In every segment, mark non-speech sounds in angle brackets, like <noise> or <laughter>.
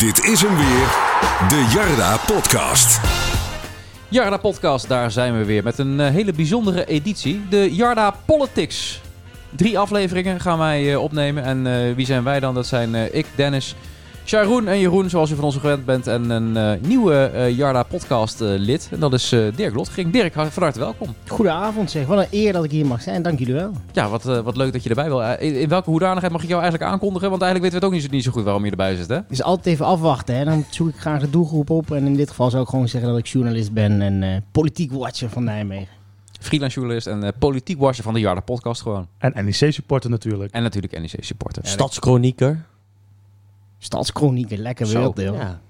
Dit is hem weer, de Jarda Podcast. Jarda Podcast, daar zijn we weer met een eh, hele bijzondere editie. De Jarda Politics. Drie afleveringen gaan wij eh, opnemen. En eh, wie zijn wij dan? Dat zijn ik, Dennis, Sharoen en Jeroen, zoals u van ons gewend bent. En een eh, nieuwe eh, Jarda Podcast eh, lid. En dat is eh, Dirk Lotgering. Dirk, van harte welkom. Goedenavond zeg, wat een eer dat ik hier mag zijn. Dank jullie wel. Ja, wat, eh, wat leuk dat je erbij wil. In, in welke hoedanigheid mag ik jou eigenlijk aankondigen? Want eigenlijk weten we het ook niet zo, niet zo goed waarom je erbij zit, hè? Dus altijd even afwachten, hè. dan zoek ik graag de doelgroep op. En in dit geval zou ik gewoon zeggen dat ik journalist ben en eh, politiek watcher van Nijmegen. Freelance journalist en politiek washer van de Jarda Podcast gewoon. En NEC-supporter natuurlijk. En natuurlijk NEC supporter. Stadschronieker. Stadschronieken, lekker werelddeel. Ja.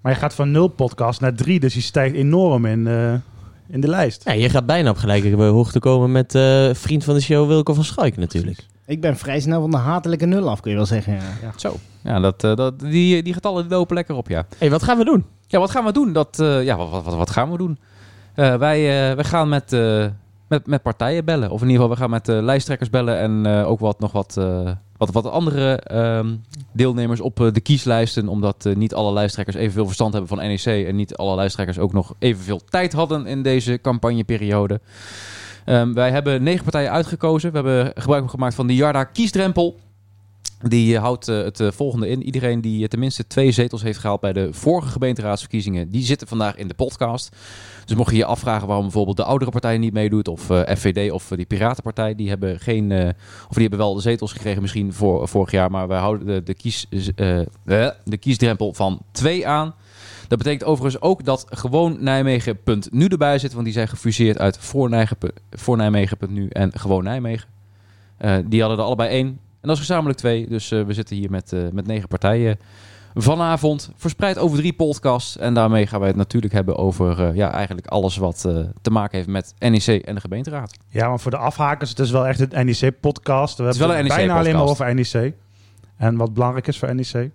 Maar je gaat van nul podcast naar drie, dus je stijgt enorm in, eh, in de lijst. ja, je gaat bijna op gelijke hoogte komen met eh, vriend van de show Wilco van Schaik natuurlijk. Ik ben vrij snel van de hatelijke nul af, kun je wel zeggen. Ja. Zo. Ja, dat, eh, dat, die, die getallen lopen lekker op, ja. hey, wat gaan we doen? Ja, wat gaan we doen? Dat, eh, ja, wat, wat, wat gaan we doen? Eh, wij, eh, wij gaan met, eh, met, met partijen bellen. Of in ieder geval, we gaan met eh, lijsttrekkers bellen. En eh, ook wat, nog wat, eh, wat, wat andere ehm, deelnemers op eh, de kieslijsten. Omdat eh, niet alle lijsttrekkers evenveel verstand hebben van NEC. En niet alle lijsttrekkers ook nog evenveel tijd hadden in deze campagneperiode. Ehm, wij hebben negen partijen uitgekozen. We hebben gebruik gemaakt van de Jarda kiesdrempel. Die eh, houdt eh, het eh, volgende in. Iedereen die tenminste twee zetels heeft gehaald bij de vorige gemeenteraadsverkiezingen, die zitten vandaag in de podcast. Dus mocht je je afvragen waarom bijvoorbeeld de oudere partij niet meedoet, of FVD of die Piratenpartij, die hebben geen, of die hebben wel de zetels gekregen misschien voor vorig jaar, maar wij houden de, de, kies, de kiesdrempel van twee aan. Dat betekent overigens ook dat gewoon Nijmegen.nu erbij zit, want die zijn gefuseerd uit voor, Nijmegen, Nijmegen.nu en gewoon Nijmegen. Die hadden er allebei één. En dat is gezamenlijk twee. Dus eh, we zitten hier met, eh, met negen partijen vanavond. Verspreid over drie podcasts. En daarmee gaan wij het natuurlijk hebben over eh, ja, eigenlijk alles wat eh, te maken heeft met NEC en de gemeenteraad. Ja, maar voor de afhakers, het is wel echt een NEC-podcast. We is wel hebben een het bijna alleen maar over NEC. En wat belangrijk is voor E NEC.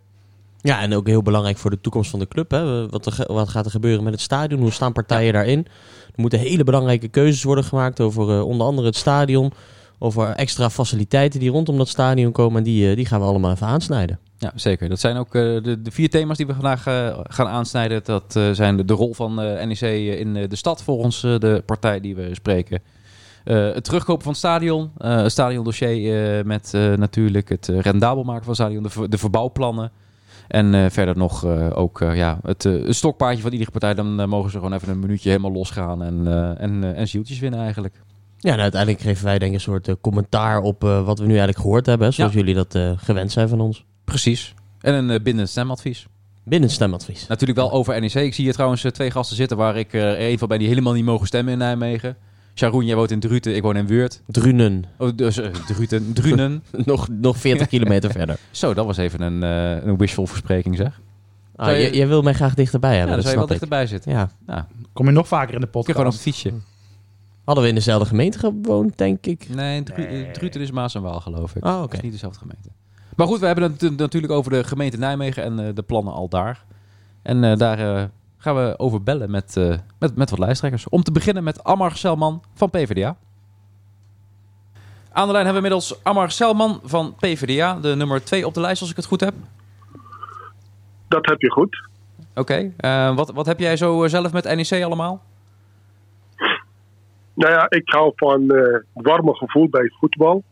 Ja, en ook heel belangrijk voor de toekomst van de club. Hè. Wat, er, wat gaat er gebeuren met het stadion? Hoe staan partijen daarin? Er moeten hele belangrijke keuzes worden gemaakt over eh, onder andere het stadion. Over extra faciliteiten die rondom dat stadion komen. En die, eh, die gaan we allemaal even aansnijden. Ja, zeker. Dat zijn ook eh, de, vier thema's die we vandaag eh, gaan aansnijden. Dat zijn de, rol van NEC in de stad volgens de partij die we spreken. Het terugkopen van het stadion. het stadiondossier met natuurlijk het rendabel maken van het stadion. De, ver- de verbouwplannen. En verder nog ook ja, het, stokpaardje van iedere partij. Dan mogen ze gewoon even een minuutje helemaal losgaan. En, en, en zieltjes winnen eigenlijk. Ja, en uiteindelijk geven wij denk ik een soort eh, commentaar op eh, wat we nu eigenlijk gehoord hebben. hè, Zoals jullie dat eh, gewend zijn van ons. Precies. En een uh, bindend stemadvies. Binnen stemadvies. Natuurlijk wel over NEC. Ik zie hier trouwens twee gasten zitten waar ik er een van ben die helemaal niet mogen stemmen in Nijmegen. Sharoen, jij woont in Druten, ik woon in Weert. Drunen. Oh, dus uh, Druten, <laughs> Drunen. nog, nog 40 <laughs> kilometer verder. Zo, dat was even een, uh, een wishful verspreking zeg. Ah, je- jij- wil mij graag dichterbij Ja, hebben. dan dat zou je wel ik. dichterbij zitten. Ja. Kom je nog vaker in de Ik podcast? gewoon op het fietsje. Hadden we in dezelfde gemeente gewoond, denk ik. Nee, Druten is Maas en Waal geloof ik. Oh, is niet dezelfde gemeente. Maar goed, we hebben het nat- natuurlijk over de gemeente Nijmegen en eh, de plannen al daar. En eh, daar eh, gaan we over bellen met, eh, met, met wat lijsttrekkers. Om te beginnen met Ammar Selman van PvdA. Aan de lijn hebben we inmiddels Ammar Selman van PvdA, de nummer 2 op de lijst als ik het goed heb. Dat heb je goed. Oké, eh, wat, wat heb jij zo zelf met NEC allemaal? Nou ja, ik hou van eh, het warme gevoel bij voetbal.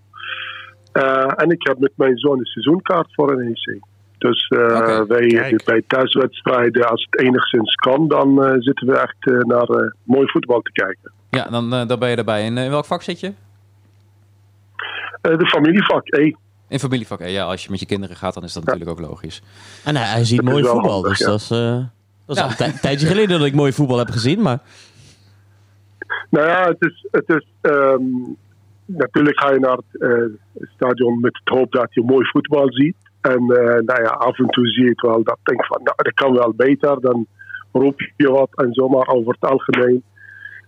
Eh, en ik heb met mijn zoon een seizoenkaart voor NEC. Dus eh, Oké, wij kijk. bij thuiswedstrijden, als het enigszins kan, dan eh, zitten we echt eh, naar eh, mooi voetbal te kijken. Ja, dan, eh, dan ben je erbij. In, eh, in welk vak zit je? Eh, de familievak E. In familievak. Eh, Ja, als je met je kinderen gaat, dan is dat natuurlijk ook logisch. En hij, hij ziet Dat mooi voetbal. handig, dus ja. dat is, eh, dat is Ja. al een tij- tijdje geleden dat ik mooi voetbal heb gezien. Maar Nou ja, het is, het is ehm, natuurlijk ga je naar het eh, stadion met het hoop dat je mooi voetbal ziet. En eh, nou ja, af en toe zie je het wel dat ik denk van, nou, dat kan wel beter. Dan roep je wat en zomaar over het algemeen.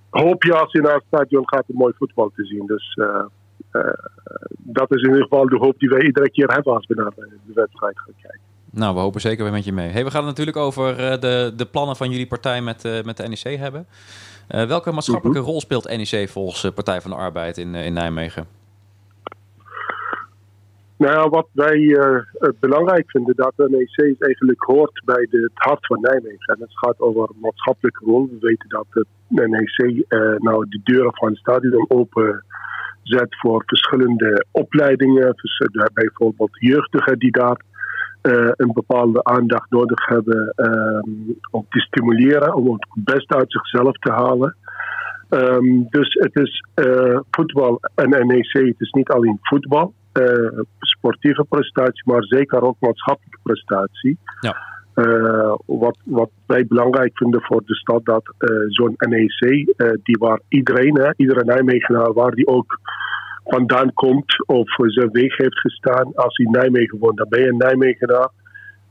Hoop je als je naar het stadion gaat om mooi voetbal te zien. Dus eh, dat is in ieder geval de hoop die wij iedere keer hebben als we naar de wedstrijd gaan kijken. Nou, we hopen zeker weer met je mee. Hey, we gaan het natuurlijk over de, de plannen van jullie partij met, met de NEC hebben. Eh, welke maatschappelijke rol speelt NEC volgens eh, Partij van de Arbeid in, eh, in Nijmegen? Nou wat wij belangrijk vinden, dat de NEC eigenlijk hoort bij de, het hart van Nijmegen. En het gaat over maatschappelijke rol. We weten dat de NEC nou de deuren van het stadion open zet voor verschillende opleidingen. Dus, bijvoorbeeld jeugdigen die daar eh, een bepaalde aandacht nodig hebben ehm, om te stimuleren, om het best uit zichzelf te halen. Ehm, dus het is eh, voetbal en NEC, het is niet alleen voetbal, eh, sportieve prestatie, maar zeker ook maatschappelijke prestatie. Ja. Wat, wat wij belangrijk vinden voor de stad, dat zo'n NEC, die waar iedereen, hè, iedere Nijmegenaar, waar die ook vandaan komt of zijn weg heeft gestaan, als hij in Nijmegen woont, dan ben je een Nijmegenaar,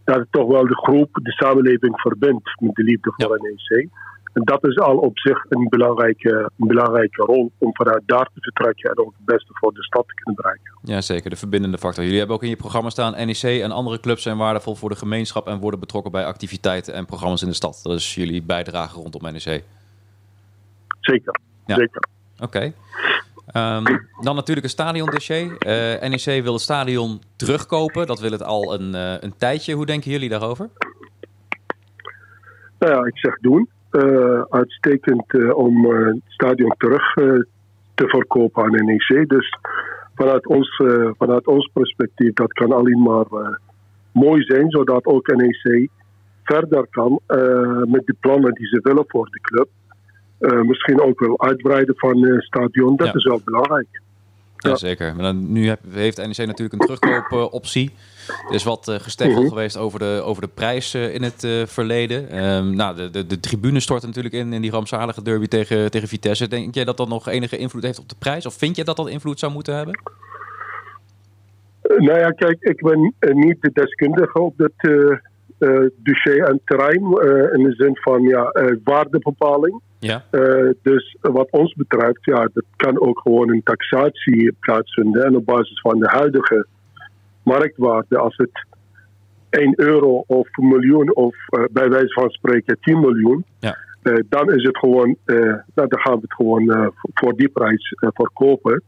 dat het toch wel de groep, de samenleving verbindt met de liefde voor NEC. En dat is al op zich een belangrijke, een belangrijke rol om vanuit daar te vertrekken en ook het beste voor de stad te kunnen bereiken. Ja, zeker. De verbindende factor. Jullie hebben ook in je programma staan... NEC en andere clubs zijn waardevol voor de gemeenschap... en worden betrokken bij activiteiten en programma's in de stad. Dat is jullie bijdrage rondom NEC. Zeker, Ja. zeker. Oké. Ehm, dan natuurlijk een stadiondossier. Eh NEC wil het stadion terugkopen. Dat wil het al een, eh, een tijdje. Hoe denken jullie daarover? Nou ja, ik zeg doen. Eh, uitstekend om het stadion terug te verkopen aan NEC. Dus vanuit ons, vanuit ons perspectief, dat kan alleen maar mooi zijn, zodat ook NEC verder kan met de plannen die ze willen voor de club. Eh, misschien ook wel uitbreiden van het stadion. Dat Ja. is wel belangrijk. Ja, Ja. zeker. Maar dan, nu heb- heeft NEC natuurlijk een terugkoopoptie. er is wat eh gesteggeld Mhm. geweest over de, over de prijs eh, in het eh, verleden. Ehm, nou, de, de, de tribune stort natuurlijk in in die rampzalige derby tegen, tegen Vitesse. Denk jij dat dat nog enige invloed heeft op de prijs? Of vind je dat dat invloed zou moeten hebben? Eh, nou ja, kijk, ik ben eh, niet de deskundige op dit eh, eh, dossier en terrein. eh, in de zin van ja, eh, waardebepaling. Ja. Eh, dus wat ons betreft, ja, dat kan ook gewoon een taxatie plaatsvinden. En op basis van de huidige marktwaarde, als het 1 euro of een miljoen of eh, bij wijze van spreken 10 miljoen, Ja. eh, dan is het gewoon, nou, dan gaan we het gewoon voor die prijs verkopen.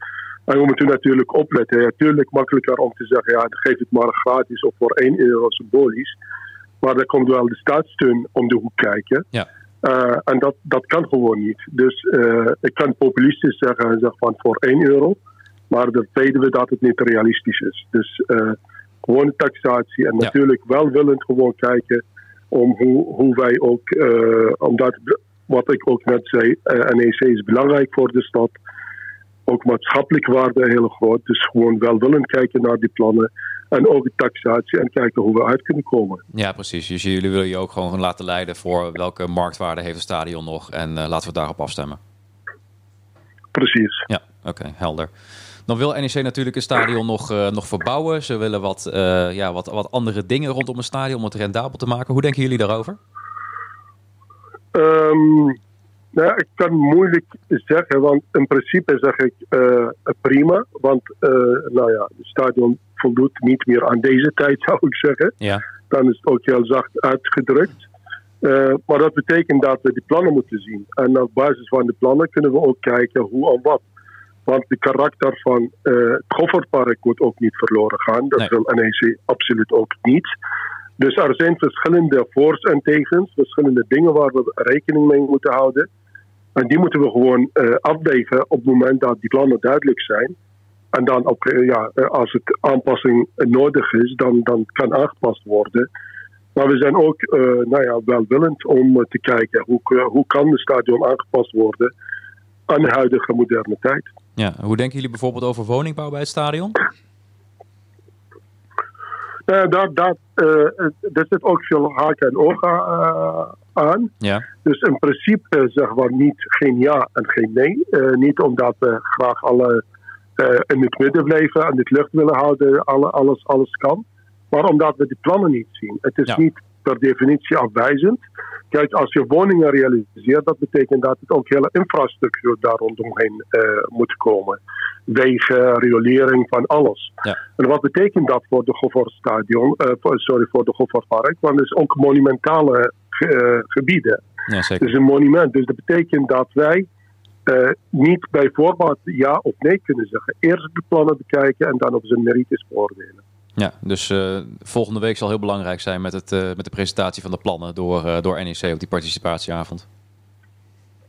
En we moeten natuurlijk opletten. Ja, tuurlijk makkelijker om te zeggen, ja, geef het maar gratis of voor 1 euro symbolisch. Maar dan komt wel de staatssteun om de hoek kijken. Ja. Eh, en dat, dat kan gewoon niet. Dus eh, ik kan populistisch zeggen, en zeggen van voor 1 euro. Maar dan weten we dat het niet realistisch is. Dus eh, gewoon taxatie. En Ja. natuurlijk welwillend gewoon kijken om hoe, hoe wij ook, eh, omdat wat ik ook net zei, eh, NEC is belangrijk voor de stad. Ook maatschappelijk waarde heel groot. Dus gewoon welwillend kijken naar die plannen. En ook de taxatie en kijken hoe we uit kunnen komen. Ja, precies. Dus jullie willen je ook gewoon laten leiden voor welke marktwaarde heeft het stadion nog. En eh, laten we het daarop afstemmen. Precies. Ja, oké, helder. Dan wil NEC natuurlijk een stadion nog, eh, nog verbouwen. Ze willen wat, eh, ja, wat, wat andere dingen rondom een stadion om het rendabel te maken. Hoe denken jullie daarover? Ehm, nou, ik kan moeilijk zeggen, want in principe zeg ik eh, prima. Want eh, nou ja, het stadion voldoet niet meer aan deze tijd, <laughs> zou ik zeggen. Ja, Dan is het ook heel zacht uitgedrukt. Eh, maar dat betekent dat we die plannen moeten zien. En op basis van de plannen kunnen we ook kijken hoe en wat. Want de karakter van het Goffertpark moet ook niet verloren gaan. Dat Nee. wil NEC absoluut ook niet. Dus er zijn verschillende voor's en tegens, verschillende dingen waar we rekening mee moeten houden. En die moeten we gewoon afwegen op het moment dat die plannen duidelijk zijn. En dan op, eh, ja, eh, als het aanpassing nodig is, dan, dan kan aangepast worden. Maar we zijn ook nou ja, welwillend om te kijken hoe, hoe kan het stadion aangepast worden aan de huidige moderne tijd. ja. Hoe denken jullie bijvoorbeeld over woningbouw bij het stadion? Eh, daar, daar, eh, er zit ook veel haken en ogen eh, aan. Ja, Dus in principe zeggen we niet geen ja en geen nee. Niet omdat we graag alle in het midden blijven en het lucht willen houden, alle, alles, alles kan. Maar omdat we die plannen niet zien. Het is Ja. niet per definitie afwijzend. Kijk, als je woningen realiseert, dat betekent dat het ook hele infrastructuur daar rondomheen eh, moet komen. Wegen, riolering, van alles. Ja. En wat betekent dat voor de Goffertstadion, eh, sorry, voor de Goffertpark? Want het is ook monumentale eh, gebieden. ja Het zeker. is een monument, dus dat betekent dat wij niet bij voorbaat ja of nee kunnen zeggen. Eerst de plannen bekijken en dan op zijn merites beoordelen. Ja, dus eh, volgende week zal heel belangrijk zijn met, het, eh, met de presentatie van de plannen door, eh, door NEC op die participatieavond.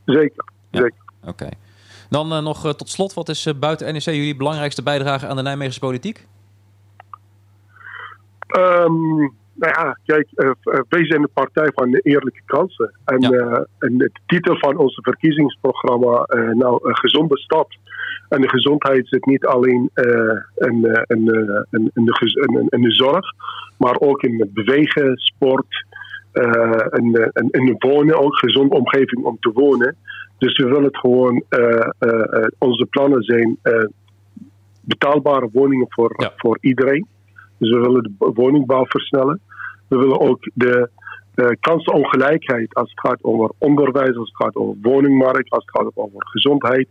Zeker. Ja. zeker. Oké. Dan nog tot slot, wat is buiten NEC jullie belangrijkste bijdrage aan de Nijmeegse politiek? Ehm, nou ja, kijk, wij zijn de partij van de eerlijke kansen. En, Ja. en de titel van ons verkiezingsprogramma, nou, een gezonde stad. En de gezondheid zit niet alleen eh, in, eh, in, eh, in, in de, in, in zorg, maar ook in het bewegen, sport, eh en, eh, en in de wonen, ook gezonde omgeving om te wonen. Dus we willen het gewoon, eh, eh, eh, onze plannen zijn eh, betaalbare woningen voor, Ja. voor iedereen. Dus we willen de woningbouw versnellen. We willen ook de eh, kansenongelijkheid als het gaat over onderwijs, als het gaat over woningmarkt, als het gaat over gezondheid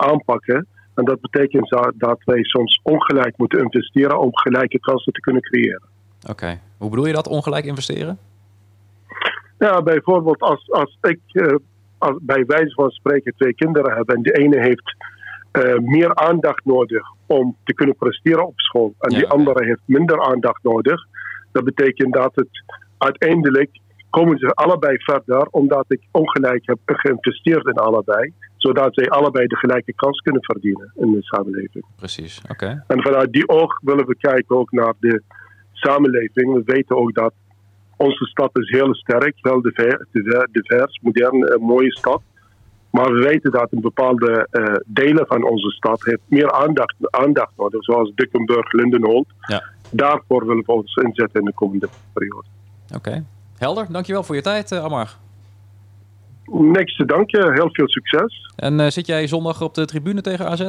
aanpakken. En dat betekent dat wij soms ongelijk moeten investeren om gelijke kansen te kunnen creëren. Oké. Hoe bedoel je dat, ongelijk investeren? Ja, bijvoorbeeld als, als ik eh, als, bij wijze van spreken twee kinderen heb en de ene heeft eh, meer aandacht nodig om te kunnen presteren op school en Ja, die andere heeft minder aandacht nodig, dat betekent dat het uiteindelijk komen ze allebei verder omdat ik ongelijk heb geïnvesteerd in allebei, zodat zij allebei de gelijke kans kunnen verdienen in de samenleving. Precies, oké. En vanuit die oog willen we kijken ook naar de samenleving. We weten ook dat onze stad is heel sterk, heel diver- divers, modern, eh, mooie stad. Maar we weten dat een bepaalde eh, delen van onze stad heeft meer aandacht, aandacht nodig, zoals Dukkenburg, Lindenholt. Ja. Daarvoor willen we ons inzetten in de komende periode. Oké. Helder, dankjewel voor je tijd, eh Amar. Niks te danken, heel veel succes. En eh, zit jij zondag op de tribune tegen AZ?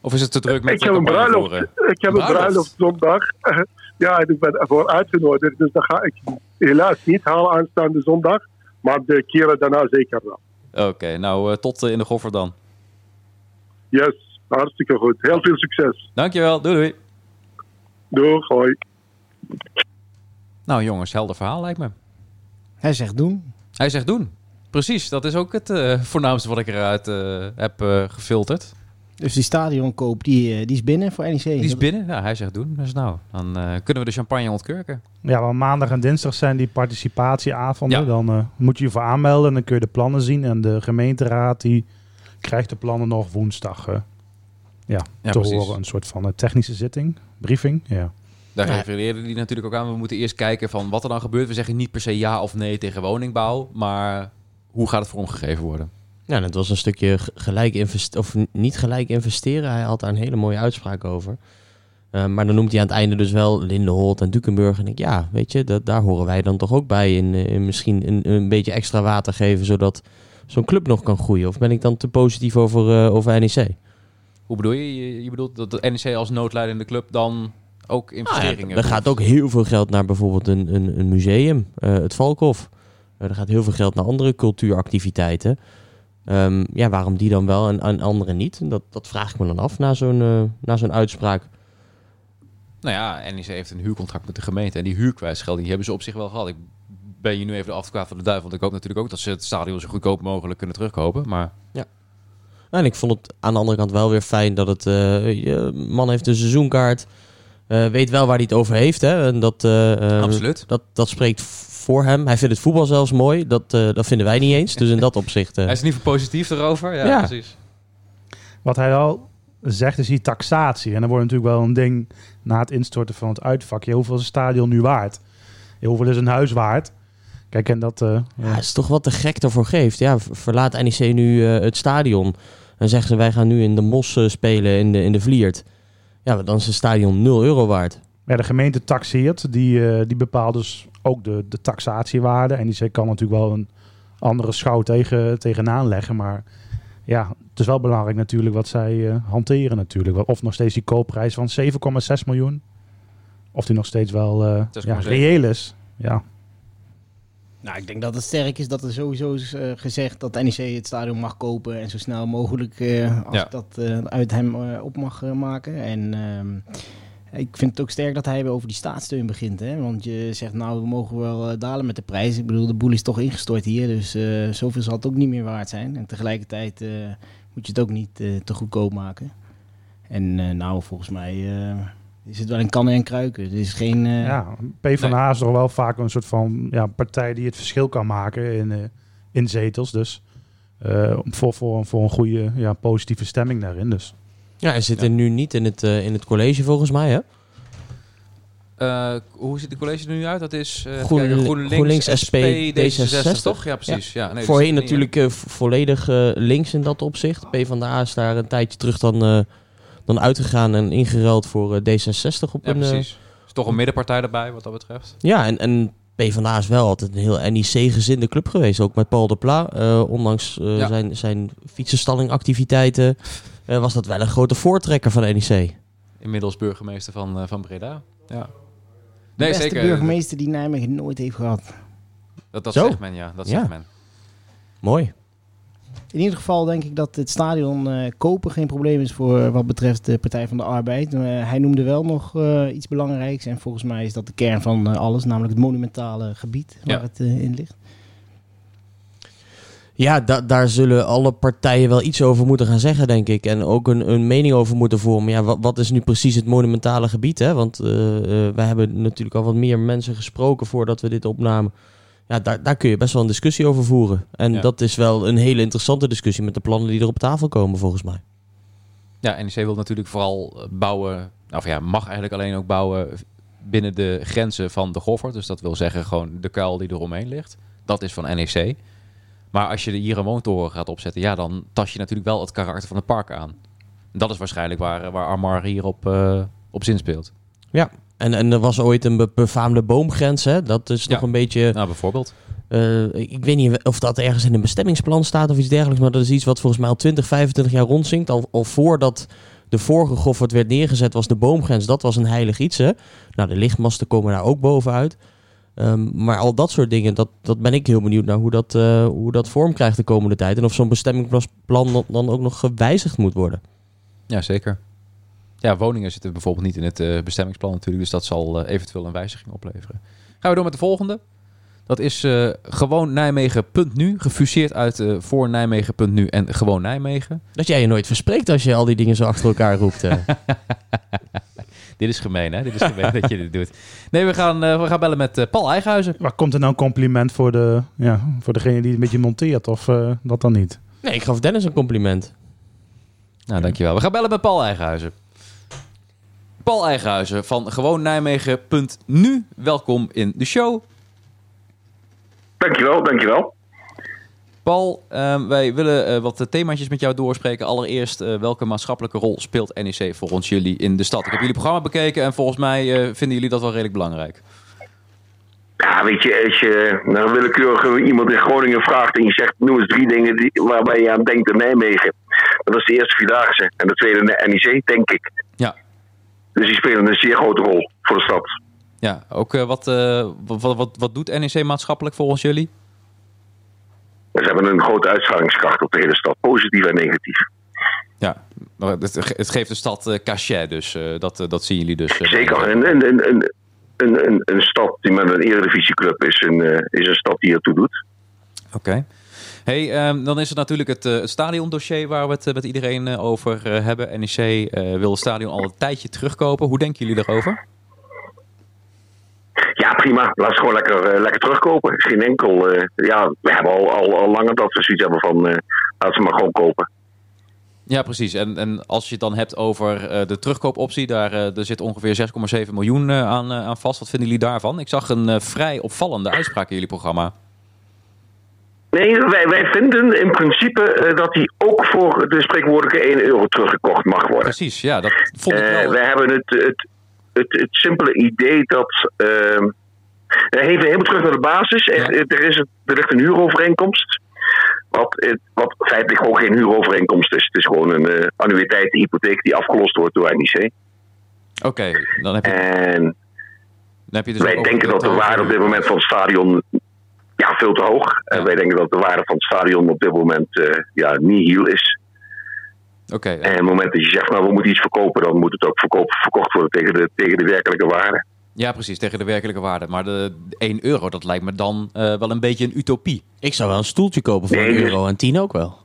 Of is het te druk met Ik heb een bruiloft, voeren? ik heb een Bruiloft? zondag. <laughs> ja, en ik ben ervoor uitgenodigd, dus dat ga ik helaas niet halen aanstaande zondag. Maar de keren daarna zeker wel. Oké, nou eh, tot eh, in de goffer dan. Yes, hartstikke goed. Heel veel succes. Dankjewel, doei doei. Doeg, hoi. Nou jongens, helder verhaal lijkt me. Hij zegt doen. Hij zegt doen. Precies, dat is ook het eh, voornaamste wat ik eruit eh, heb eh, gefilterd. Dus die stadionkoop, die, die is binnen voor NEC. Die is binnen. Ja, hij zegt doen. Dus nou, dan eh, kunnen we de champagne ontkurken. Ja, want maandag en dinsdag zijn die participatieavonden. Ja. Dan eh, moet je je voor aanmelden en dan kun je de plannen zien. En de gemeenteraad die krijgt de plannen nog woensdag ja, Ja, te precies. horen. Een soort van technische zitting, briefing. Ja. Daar Ja. refereerde hij natuurlijk ook aan. We moeten eerst kijken van wat er dan gebeurt. We zeggen niet per se ja of nee tegen woningbouw. Maar hoe gaat het vormgegeven worden? Ja, het was een stukje gelijk investeren, of niet gelijk investeren. Hij had daar een hele mooie uitspraak over. Eh, maar dan noemt hij aan het einde dus wel Lindenholt en Dukenburg. En ik, ja, weet je, dat, daar horen wij dan toch ook bij. In, eh, in misschien een, een beetje extra water geven, zodat zo'n club nog kan groeien. Of ben ik dan te positief over, eh, over NEC? Hoe bedoel je? Je, je bedoelt dat de NEC als noodlijdende club dan ook Nou investeringen... ja, er gaat ook heel veel geld naar bijvoorbeeld een, een, een museum, eh, het Valkhof. Eh, er gaat heel veel geld naar andere cultuuractiviteiten. Ehm, ja, waarom die dan wel en, en andere niet? En Dat, dat vraag ik me dan af na zo'n eh, na zo'n uitspraak. Nou ja, NEC heeft een huurcontract met de gemeente. En die huurkwijtschelding die hebben ze op zich wel gehad. Ik ben je nu even de advocaat van de duivel. Want ik hoop natuurlijk ook dat ze het stadion zo goedkoop mogelijk kunnen terugkopen. Maar En ik vond het aan de andere kant wel weer fijn dat het... eh, je man heeft een seizoenkaart, eh, weet wel waar hij het over heeft. Hè? En dat, eh, eh, absoluut. dat, dat spreekt voor hem. Hij vindt het voetbal zelfs mooi. Dat, eh, dat vinden wij niet eens. Dus in dat opzicht... Hij is ieder geval positief erover. Ja, Ja. precies. Wat hij al zegt is die taxatie. En dan wordt natuurlijk wel een ding na het instorten van het uitvak. Ja, hoeveel is een stadion nu waard? Ja, hoeveel is een huis waard? Kijk, en dat... eh, Ja, ja. het is toch wat de gek ervoor geeft. Ja, verlaat NEC nu eh, het stadion. En zeggen ze, wij gaan nu in de Mos spelen in de, in de Vliert. Ja, dan is het stadion 0 euro waard. Ja, de gemeente taxeert, die, eh, die bepaalt dus ook de, de taxatiewaarde. En die kan natuurlijk wel een andere schouw tegen, tegenaan leggen. Maar ja, het is wel belangrijk natuurlijk wat zij eh, hanteren natuurlijk. Of nog steeds die koopprijs van 7,6 miljoen. Of die nog steeds wel eh, 6,7. ja, reëel is. Ja. Nou, ik denk dat het sterk is dat er sowieso is eh, gezegd dat NEC het stadion mag kopen en zo snel mogelijk, eh, als Ja. ik dat eh, uit hem op mag maken. En ehm, Ik vind het ook sterk dat hij weer over die staatssteun begint. Hè? Want je zegt, nou, we mogen wel dalen met de prijs. Ik bedoel, de boel is toch ingestort hier. Dus zoveel zal het ook niet meer waard zijn. En tegelijkertijd moet je het ook niet te goedkoop maken. En nou, volgens mij is het wel een kannen en kruiken. Het is geen... eh, Ja, PvdA is toch wel vaak een soort van ja, partij die het verschil kan maken in, eh, in zetels. Dus eh, voor, voor, voor een goede ja, positieve stemming daarin. Dus. Ja, hij zit er nu niet in het, eh, in het college volgens mij, hè? Eh, hoe ziet de college er nu uit? Dat is eh, Groen- kijken, GroenLinks, GroenLinks, SP, D66, D66, toch? Ja, precies. Ja. nee, dus Voorheen natuurlijk eh, vo- volledig eh, links in dat opzicht. PvdA is daar een tijdje terug dan, eh, dan uitgegaan en ingeruild voor eh, D66 op Ja, een... eh, precies. is toch een middenpartij erbij, wat dat betreft. ja, en, en PvdA is wel altijd een heel NIC-gezinde club geweest. Ook met Paul de Pla. eh, ondanks eh, Ja. zijn, zijn fietsenstallingactiviteiten eh, was dat wel een grote voortrekker van NIC. Inmiddels burgemeester van, eh, van Breda. Ja. de Nee, beste zeker. burgemeester die Nijmegen nooit heeft gehad. Dat, dat Zo. zegt men, ja. Dat Ja. zegt men. Mooi. In ieder geval denk ik dat het stadion eh, kopen geen probleem is voor eh, wat betreft de Partij van de Arbeid. Eh, hij noemde wel nog eh, iets belangrijks en volgens mij is dat de kern van eh, alles, namelijk het monumentale gebied waar Ja. het eh, in ligt. Ja, da- daar zullen alle partijen wel iets over moeten gaan zeggen, denk ik. En ook een, een mening over moeten vormen. Ja, wat, wat is nu precies het monumentale gebied? Hè? Want wij hebben natuurlijk al wat meer mensen gesproken voordat we dit opnamen. Ja, daar, daar kun je best wel een discussie over voeren. En Ja. dat is wel een hele interessante discussie met de plannen die er op tafel komen, volgens mij. Ja, NEC wil natuurlijk vooral eh, bouwen, of ja, mag eigenlijk alleen ook bouwen binnen de grenzen van de Goffert. Dus dat wil zeggen gewoon de kuil die eromheen ligt. Dat is van NEC. Maar als je hier een woontoren gaat opzetten, ja, dan tas je natuurlijk wel het karakter van het park aan. Dat is waarschijnlijk waar, waar Armar hier op, eh, op zin speelt. En, en er was ooit een be- befaamde boomgrens, hè? Dat is nog Ja. een beetje... Nou, bijvoorbeeld. Eh, ik weet niet of dat ergens in een bestemmingsplan staat of iets dergelijks, maar dat is iets wat volgens mij al 20, 25 jaar rondzinkt. Al, al voordat de vorige Goffert werd neergezet, was de boomgrens, dat was een heilig iets. Hè? Nou, de lichtmasten komen daar ook bovenuit. Ehm, maar al dat soort dingen, dat, dat ben ik heel benieuwd naar hoe dat, eh, hoe dat vorm krijgt de komende tijd. En of zo'n bestemmingsplan dan, dan ook nog gewijzigd moet worden. Ja, zeker. Ja, woningen zitten bijvoorbeeld niet in het eh, bestemmingsplan natuurlijk. Dus dat zal eh, eventueel een wijziging opleveren. Gaan we door met de volgende. Dat is eh gewoon Nijmegen.nu. Gefuseerd uit eh, voor Nijmegen.nu en gewoon Nijmegen. Dat jij je nooit verspreekt als je al die dingen zo achter elkaar roept. <laughs> Dit is gemeen, hè? Dit is gemeen dat je dit doet. Nee, we gaan, eh, we gaan bellen met eh, Paul Eigenhuizen. Maar komt er nou een compliment voor, de, ja, voor degene die het met je monteert of eh, dat dan niet? nee, ik gaf Dennis een compliment. Nou, dankjewel. We gaan bellen met Paul Eigenhuizen. Paul Eigenhuizen van gewoon Nijmegen.nu. Welkom in de show. Dankjewel, dankjewel. Paul, ehm, wij willen eh, wat themaatjes met jou doorspreken. Allereerst, eh, welke maatschappelijke rol speelt NEC volgens jullie in de stad? Ik heb jullie programma bekeken en volgens mij eh, vinden jullie dat wel redelijk belangrijk. Ja, weet je, als je naar een willekeurige iemand in Groningen vraagt en je zegt, noem eens drie dingen die, waarbij je aan denkt in Nijmegen. Dat is de eerste Vierdaagse en de tweede NEC, denk ik. Dus die spelen een zeer grote rol voor de stad. Ja, ook eh, wat, eh, wat, wat, wat doet NEC maatschappelijk volgens jullie? Ze hebben een grote uitstralingskracht op de hele stad, positief en negatief. Ja, het, geeft de stad eh, cachet, dus dat, dat zien jullie dus. Zeker. En, en, en, en, een, een, een stad die met een eredivisieclub is, een, is een stad die ertoe doet. Oké. Hey, ehm, dan is het natuurlijk het, eh, het stadiondossier waar we het eh, met iedereen eh, over hebben. NEC wil het stadion al een tijdje terugkopen. Hoe denken jullie daarover? Ja, prima. Laat ze gewoon lekker, lekker terugkopen. Geen enkel. ja, we hebben al, al, al langer dat we zoiets hebben van. laat ze maar gewoon kopen. Ja, precies. En, en als je het dan hebt over de terugkoopoptie, daar eh, er zit ongeveer 6,7 miljoen aan, aan vast. Wat vinden jullie daarvan? Ik zag een vrij opvallende uitspraak in jullie programma. Nee, wij, wij vinden in principe eh, dat die ook voor de spreekwoordelijke 1 euro teruggekocht mag worden. Precies, ja, dat vond ik Eh, wij hebben het, het, het, het simpele idee dat. ehm even helemaal terug naar de basis. Er, Ja. er, is, een- er ligt een huurovereenkomst. Wat, wat feitelijk gewoon geen huurovereenkomst is. Het is gewoon een eh annuïteit, hypotheek die afgelost wordt door NIC. Oké, dan heb je, En dan heb je dus wij denken dat de waarde op dit eh, moment van het stadion ja, veel te hoog. En Ja. wij denken dat de waarde van het stadion op dit moment eh ja, nihil is. Oké, En op het moment dat je zegt, nou we moeten iets verkopen, dan moet het ook verkoop, verkocht worden tegen de, tegen de werkelijke waarde. ja, precies, tegen de werkelijke waarde. Maar de 1 euro, dat lijkt me dan eh, wel een beetje een utopie. Ik zou wel een stoeltje kopen voor Nee, een dus- euro en tien ook wel.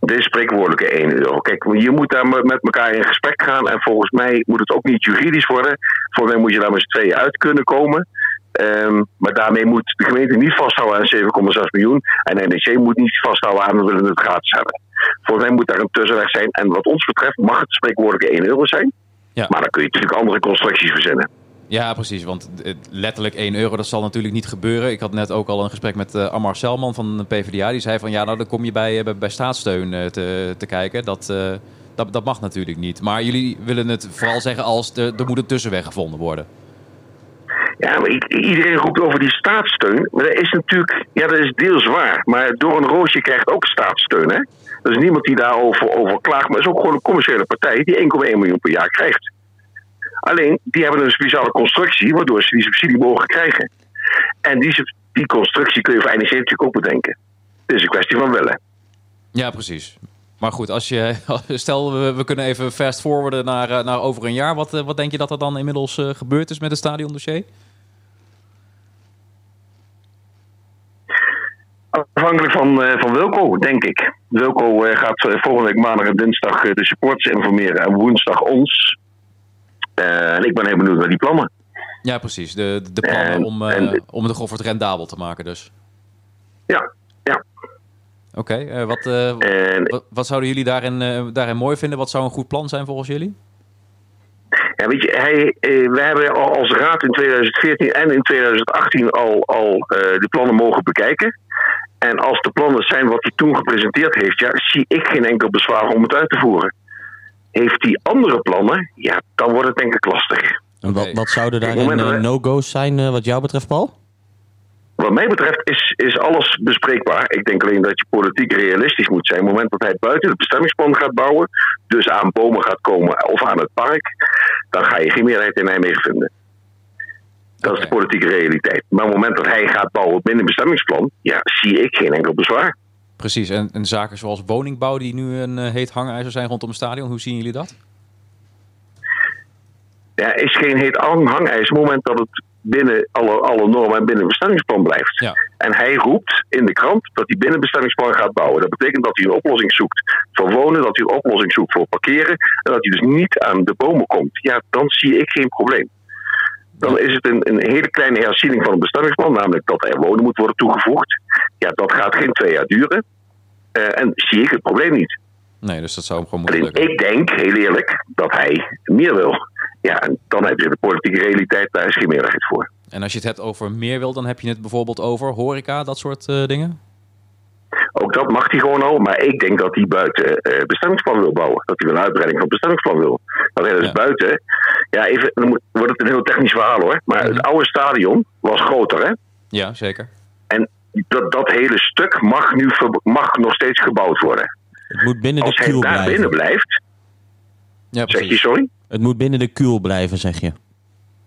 De spreekwoordelijke 1 euro. Kijk, je moet daar met met elkaar in gesprek gaan. En volgens mij moet het ook niet juridisch worden. Volgens mij moet je daar met z'n tweeën uit kunnen komen. Ehm, maar daarmee moet de gemeente niet vasthouden aan 7,6 miljoen. En NEC moet niet vasthouden aan we willen het gratis hebben. Volgens mij moet daar een tussenweg zijn. En wat ons betreft mag het spreekwoordelijke 1 euro zijn. Ja. Maar dan kun je natuurlijk andere constructies verzinnen. Ja, precies. Want eh, letterlijk 1 euro, dat zal natuurlijk niet gebeuren. Ik had net ook al een gesprek met eh Ammar Selman van de PvdA. Die zei van, ja, nou dan kom je bij, eh, bij, bij staatssteun te, te kijken. Dat, dat, dat mag natuurlijk niet. Maar jullie willen het vooral zeggen als er, er moet een tussenweg gevonden worden. Ja, maar iedereen roept over die staatssteun. Maar dat is natuurlijk, ja, dat is deels waar. Maar door een roosje krijgt ook staatssteun, hè? Er is niemand die daarover over klaagt. Maar het is ook gewoon een commerciële partij die 1,1 miljoen per jaar krijgt. Alleen, die hebben een speciale constructie waardoor ze die subsidie mogen krijgen. En die, die constructie kun je voor NEC natuurlijk ook bedenken. Het is een kwestie van willen. Ja, precies. Maar goed, als je, <laughs> stel we, we kunnen even fast forwarden naar, eh, naar over een jaar. Wat, eh, wat denk je dat er dan inmiddels eh, gebeurd is met het stadiondossier? Afhankelijk van, eh, van Wilco, denk ik. Wilco eh, gaat eh, volgende week maandag en dinsdag de supporters informeren en woensdag ons. En ik ben heel benieuwd naar die plannen. Ja, precies. De, de plannen En- om, en- om het Goffert rendabel te maken dus. Ja, ja. Oké, wat, wat, wat zouden jullie daarin, daarin mooi vinden? Wat zou een goed plan zijn volgens jullie? ja, weet je, hij, we hebben al als raad in 2014 en in 2018 al, al de plannen mogen bekijken. En als de plannen zijn wat hij toen gepresenteerd heeft, ja, zie ik geen enkel bezwaar om het uit te voeren. Heeft hij andere plannen, ja, dan wordt het denk ik lastig. En wat, wat zouden daarin moment, eh, no-go's zijn eh, wat jou betreft, Paul? Wat mij betreft is, is alles bespreekbaar. Ik denk alleen dat je politiek realistisch moet zijn. Op het moment dat hij buiten het bestemmingsplan gaat bouwen, dus aan bomen gaat komen of aan het park, dan ga je geen meerderheid in Nijmegen vinden. Dat is de politieke realiteit. Maar op het moment dat hij gaat bouwen binnen bestemmingsplan, ja, zie ik geen enkel bezwaar. Precies, en, en zaken zoals woningbouw die nu een eh, heet hangijzer zijn rondom het stadion. Hoe zien jullie dat? Ja, is geen heet hang- hangijzer op het moment dat het binnen alle, alle normen en binnen bestemmingsplan blijft. Ja. En hij roept in de krant dat hij binnen bestemmingsplan gaat bouwen. Dat betekent dat hij een oplossing zoekt voor wonen, dat hij een oplossing zoekt voor parkeren. En dat hij dus niet aan de bomen komt. Ja, dan zie ik geen probleem. Dan is het een, een hele kleine herziening van het bestemmingsplan, namelijk dat er wonen moet worden toegevoegd. Ja, dat gaat geen twee jaar duren. Eh, en zie ik het probleem niet. Nee, dus dat zou hem gewoon moeten lukken. ik denk, heel eerlijk, dat hij meer wil. Ja, en dan heb je de politieke realiteit, daar is geen meerderheid voor. En als je het hebt over meer wil, dan heb je het bijvoorbeeld over horeca, dat soort eh, dingen? Ook dat mag hij gewoon al, maar ik denk dat hij buiten eh bestemmingsplan wil bouwen. Dat hij een uitbreiding van het bestemmingsplan wil. Dat hij dus Ja. buiten, ja, even, dan wordt het een heel technisch verhaal hoor. Maar Mhm. het oude stadion was groter, hè? Ja, zeker. En dat, dat hele stuk mag nu mag nog steeds gebouwd worden. Het moet binnen de Als hij kuil daar blijven. binnen blijft, Ja, zeg je sorry? Het moet binnen de kuil blijven, zeg je.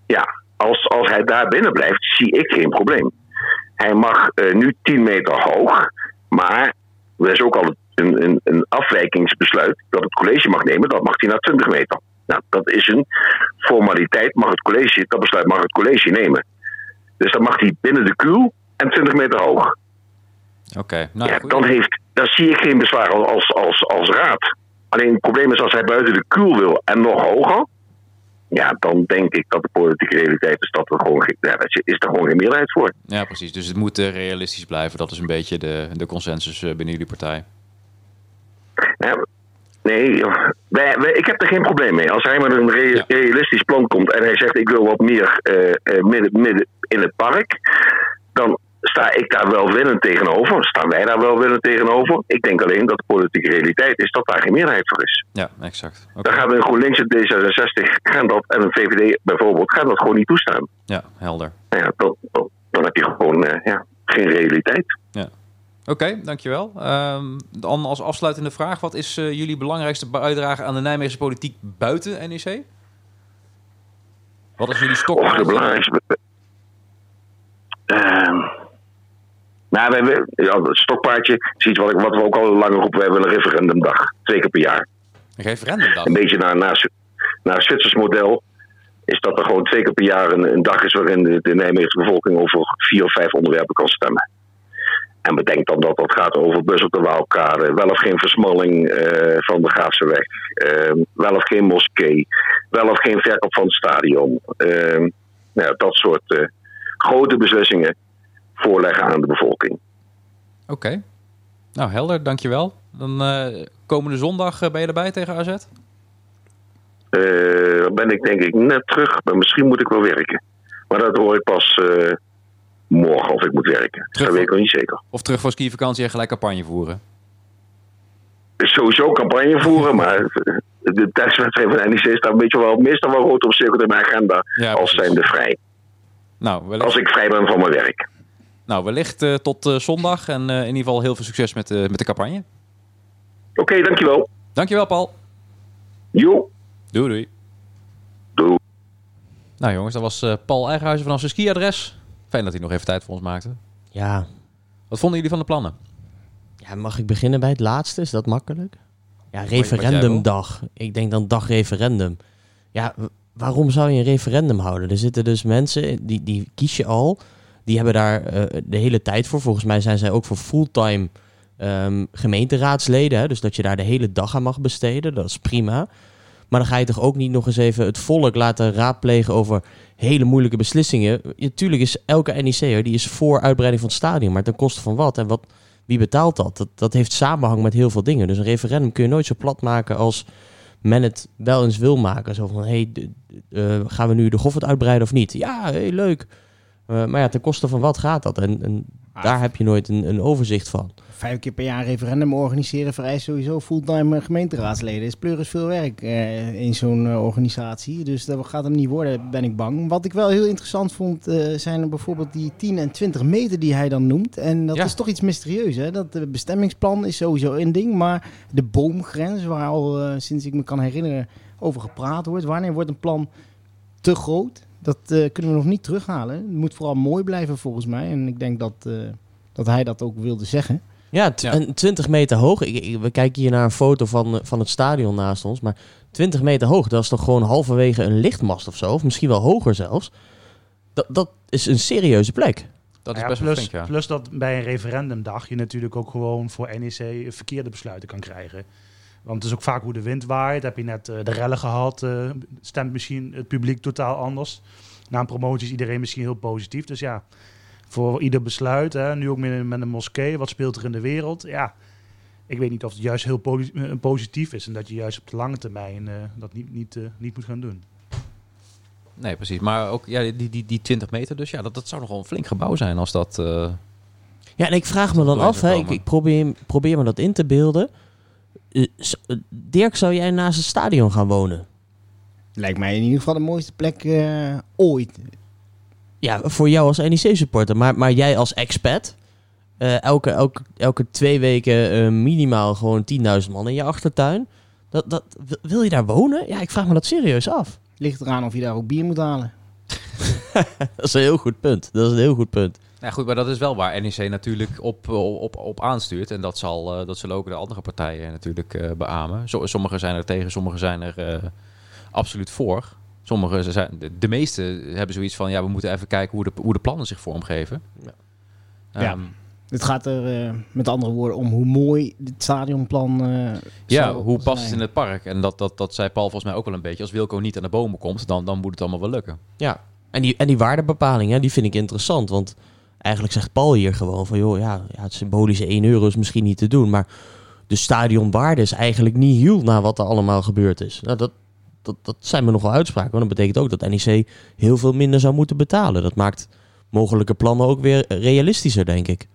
Ja, als, als hij daar binnen blijft, zie ik geen probleem. Hij mag eh, nu 10 meter hoog, maar er is ook al een, een, een afwijkingsbesluit dat het college mag nemen, dat mag hij naar 20 meter. Nou, dat is een formaliteit, mag het college, dat besluit mag het college nemen. Dus dan mag hij binnen de kuil en 20 meter hoog. Oké, nou ja, dan, heeft, dan zie ik geen bezwaar als, als, als raad. Alleen het probleem is als hij buiten de kuil wil en nog hoger. Ja, dan denk ik dat de politieke realiteit is dat er gewoon, geen- ja, dat is er gewoon geen meerderheid voor. Ja, precies. Dus het moet eh, realistisch blijven. Dat is een beetje de, de consensus eh, binnen jullie partij. Ja, nee, joh. wij, wij- ik heb er geen probleem mee. Als hij met een re- realistisch plan komt en hij zegt ik wil wat meer eh, midden, midden in het park, dan sta ik daar wel winnend tegenover. Staan wij daar wel winnend tegenover. Ik denk alleen dat de politieke realiteit is dat daar geen meerderheid voor is. Ja, exact. Dan gaan we in GroenLinks en D66 gaan dat, en een VVD bijvoorbeeld gaan dat gewoon niet toestaan. Ja, helder. Nou ja, dan, heb je gewoon eh, ja, geen realiteit. Oké, dankjewel. Ehm, dan als afsluitende vraag. Wat is eh, jullie belangrijkste bijdrage aan de Nijmeegse politiek buiten NEC? Wat is jullie stok? Of de belangrijkste. Ehm, Nou, we hebben ja, het stokpaardje, is iets wat, ik, wat we ook al langer roepen. We hebben een referendumdag, twee keer per jaar. Een referendumdag. Een beetje naar, naar, naar het Zwitsers model is dat er gewoon twee keer per jaar een, een dag is waarin de, de Nijmeegse bevolking over vier of vijf onderwerpen kan stemmen. En bedenk dan dat dat gaat over bus op de Waalkade, wel of geen versmalling eh, van de Graafseweg, eh, wel of geen moskee, wel of geen verkoop van het stadion. Eh, nou dat soort eh, grote beslissingen voorleggen aan de bevolking. Oké. Nou, helder, dankjewel. Dan eh, komende zondag eh, ben je erbij tegen AZ? Eh, dan ben ik denk ik net terug, maar misschien moet ik wel werken. Maar dat hoor ik pas morgen of ik moet werken. Terug Dat weet ik nog niet zeker. Of terug voor skivakantie en gelijk campagne voeren? Sowieso campagne voeren, <laughs> maar de testwedstrijd van NEC staat een beetje wel meestal wel rood op cirkel in mijn agenda. Ja, als precies. zijnde vrij. Nou, wellicht, Als ik vrij ben van mijn werk. Nou, wellicht eh, tot eh, zondag. En eh, in ieder geval heel veel succes met, eh, met de campagne. Oké, dankjewel. Dankjewel, Paul. Jo. Doei, doei. Doei. Nou jongens, dat was eh, Paul Eigenhuizen vanaf zijn skiadres. Fijn dat hij nog even tijd voor ons maakte. Ja. Wat vonden jullie van de plannen? ja, mag ik beginnen bij het laatste? Is dat makkelijk? Ja, referendumdag. Ik denk dan dag referendum. Ja, waarom zou je een referendum houden? Er zitten dus mensen, die, die kies je al. Die hebben daar eh, de hele tijd voor. Volgens mij zijn zij ook voor fulltime ehm, gemeenteraadsleden. Dus dat je daar de hele dag aan mag besteden. Dat is prima. Maar dan ga je toch ook niet nog eens even het volk laten raadplegen over hele moeilijke beslissingen. Natuurlijk is elke NEC'er die is voor uitbreiding van het stadion. Maar ten koste van wat? En wat, wie betaalt dat? dat? Dat heeft samenhang met heel veel dingen. Dus een referendum kun je nooit zo plat maken als men het wel eens wil maken. Zo van, hey, d- d- eh, gaan we nu de Goffert uitbreiden of niet? Ja, hey, leuk. Eh, maar ja, ten koste van wat gaat dat? En, en Ah, daar heb je nooit een, een overzicht van. Vijf keer per jaar referendum organiseren vereist sowieso fulltime gemeenteraadsleden. is pleuris veel werk eh, in zo'n eh, organisatie. Dus dat gaat hem niet worden, ben ik bang. Wat ik wel heel interessant vond, eh, zijn er bijvoorbeeld die 10 en 20 meter die hij dan noemt. En dat Ja. is toch iets mysterieus. Hè? Dat bestemmingsplan is sowieso een ding. Maar de boomgrens, waar al eh, sinds ik me kan herinneren over gepraat wordt. Wanneer wordt een plan te groot? Dat eh, kunnen we nog niet terughalen. Het moet vooral mooi blijven volgens mij. En ik denk dat, eh, dat hij dat ook wilde zeggen. Ja, en 20 meter hoog. Ik, ik- we kijken hier naar een foto van, eh, van het stadion naast ons. Maar 20 meter hoog, dat is toch gewoon halverwege een lichtmast of zo? Of misschien wel hoger zelfs. Dat, dat is een serieuze plek. Dat is Ja, best wel plus, flink, ja. plus dat bij een referendumdag je natuurlijk ook gewoon voor NEC verkeerde besluiten kan krijgen. Want het is ook vaak hoe de wind waait. Heb je net eh, de rellen gehad, eh, stemt misschien het publiek totaal anders. Na een promotie is iedereen misschien heel positief. Dus ja, voor ieder besluit, hè, nu ook met, met een moskee, wat speelt er in de wereld? Ja, ik weet niet of het juist heel eh, positief is en dat je juist op de lange termijn eh, dat niet, niet, eh, niet moet gaan doen. Nee, precies. Maar ook ja, die, die, die 20 meter dus. Ja, dat, dat zou nog wel een flink gebouw zijn als dat... eh, Ja, en ik vraag me dan af, hè, ik, ik probeer, probeer me dat in te beelden. Eh, eh, Dirk, zou jij naast het stadion gaan wonen? Lijkt mij in ieder geval de mooiste plek eh, ooit. Ja, voor jou als NEC-supporter. Maar, maar jij als expat, elke, elke, elke twee weken minimaal gewoon 10.000 man in je achtertuin. Dat, dat, wil je daar wonen? Ja, ik vraag me dat serieus af. Ligt eraan of je daar ook bier moet halen. <laughs> Dat is een heel goed punt. Dat is een heel goed punt. Ja, goed, maar dat is wel waar NEC natuurlijk op, op, op aanstuurt. En dat, zal, eh, dat zullen ook de andere partijen natuurlijk eh beamen. Zo, sommigen zijn er tegen, sommigen zijn er eh, absoluut voor. Sommigen zijn, de, de meeste hebben zoiets van, ja, we moeten even kijken hoe de, hoe de plannen zich vormgeven. Ja. Ja. Ehm, Het gaat er eh, met andere woorden om hoe mooi dit stadionplan eh ja, hoe past het in het park? En dat, dat, dat zei Paul volgens mij ook wel een beetje. Als Wilco niet aan de bomen komt, dan, dan moet het allemaal wel lukken. Ja, en die, en die waardebepaling, hè, die vind ik interessant. Want eigenlijk zegt Paul hier gewoon van... joh, ja, ja het symbolische 1 euro is misschien niet te doen... maar de stadionwaarde is eigenlijk niet heel na wat er allemaal gebeurd is. Nou, dat, dat, dat zijn me nogal uitspraken. Want dat betekent ook dat NEC heel veel minder zou moeten betalen. Dat maakt mogelijke plannen ook weer realistischer, denk ik.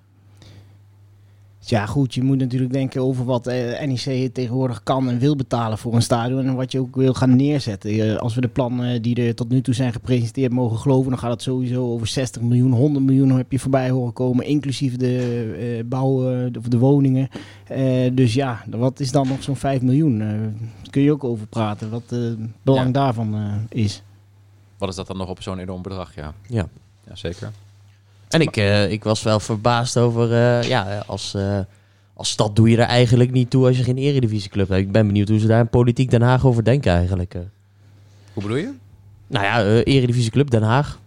Ja, goed, je moet natuurlijk denken over wat eh, NEC tegenwoordig kan en wil betalen voor een stadion. En wat je ook wil gaan neerzetten. Eh, als we de plannen die er tot nu toe zijn gepresenteerd mogen geloven, dan gaat het sowieso over 60 miljoen, 100 miljoen heb je voorbij horen komen. Inclusief de eh, bouw eh, of de woningen. Eh, dus ja, wat is dan nog zo'n 5 miljoen? Eh, daar kun je ook over praten, wat eh, het belang Ja. daarvan eh, is. Wat is dat dan nog op zo'n enorm bedrag? Ja, Ja. ja zeker. En ik, eh, ik was wel verbaasd over, eh, ja, als, eh, als stad doe je er eigenlijk niet toe als je geen eredivisieclub hebt. Ik ben benieuwd hoe ze daar in Politiek Den Haag over denken eigenlijk. eh. Hoe bedoel je? Nou ja, eh eredivisieclub Den Haag.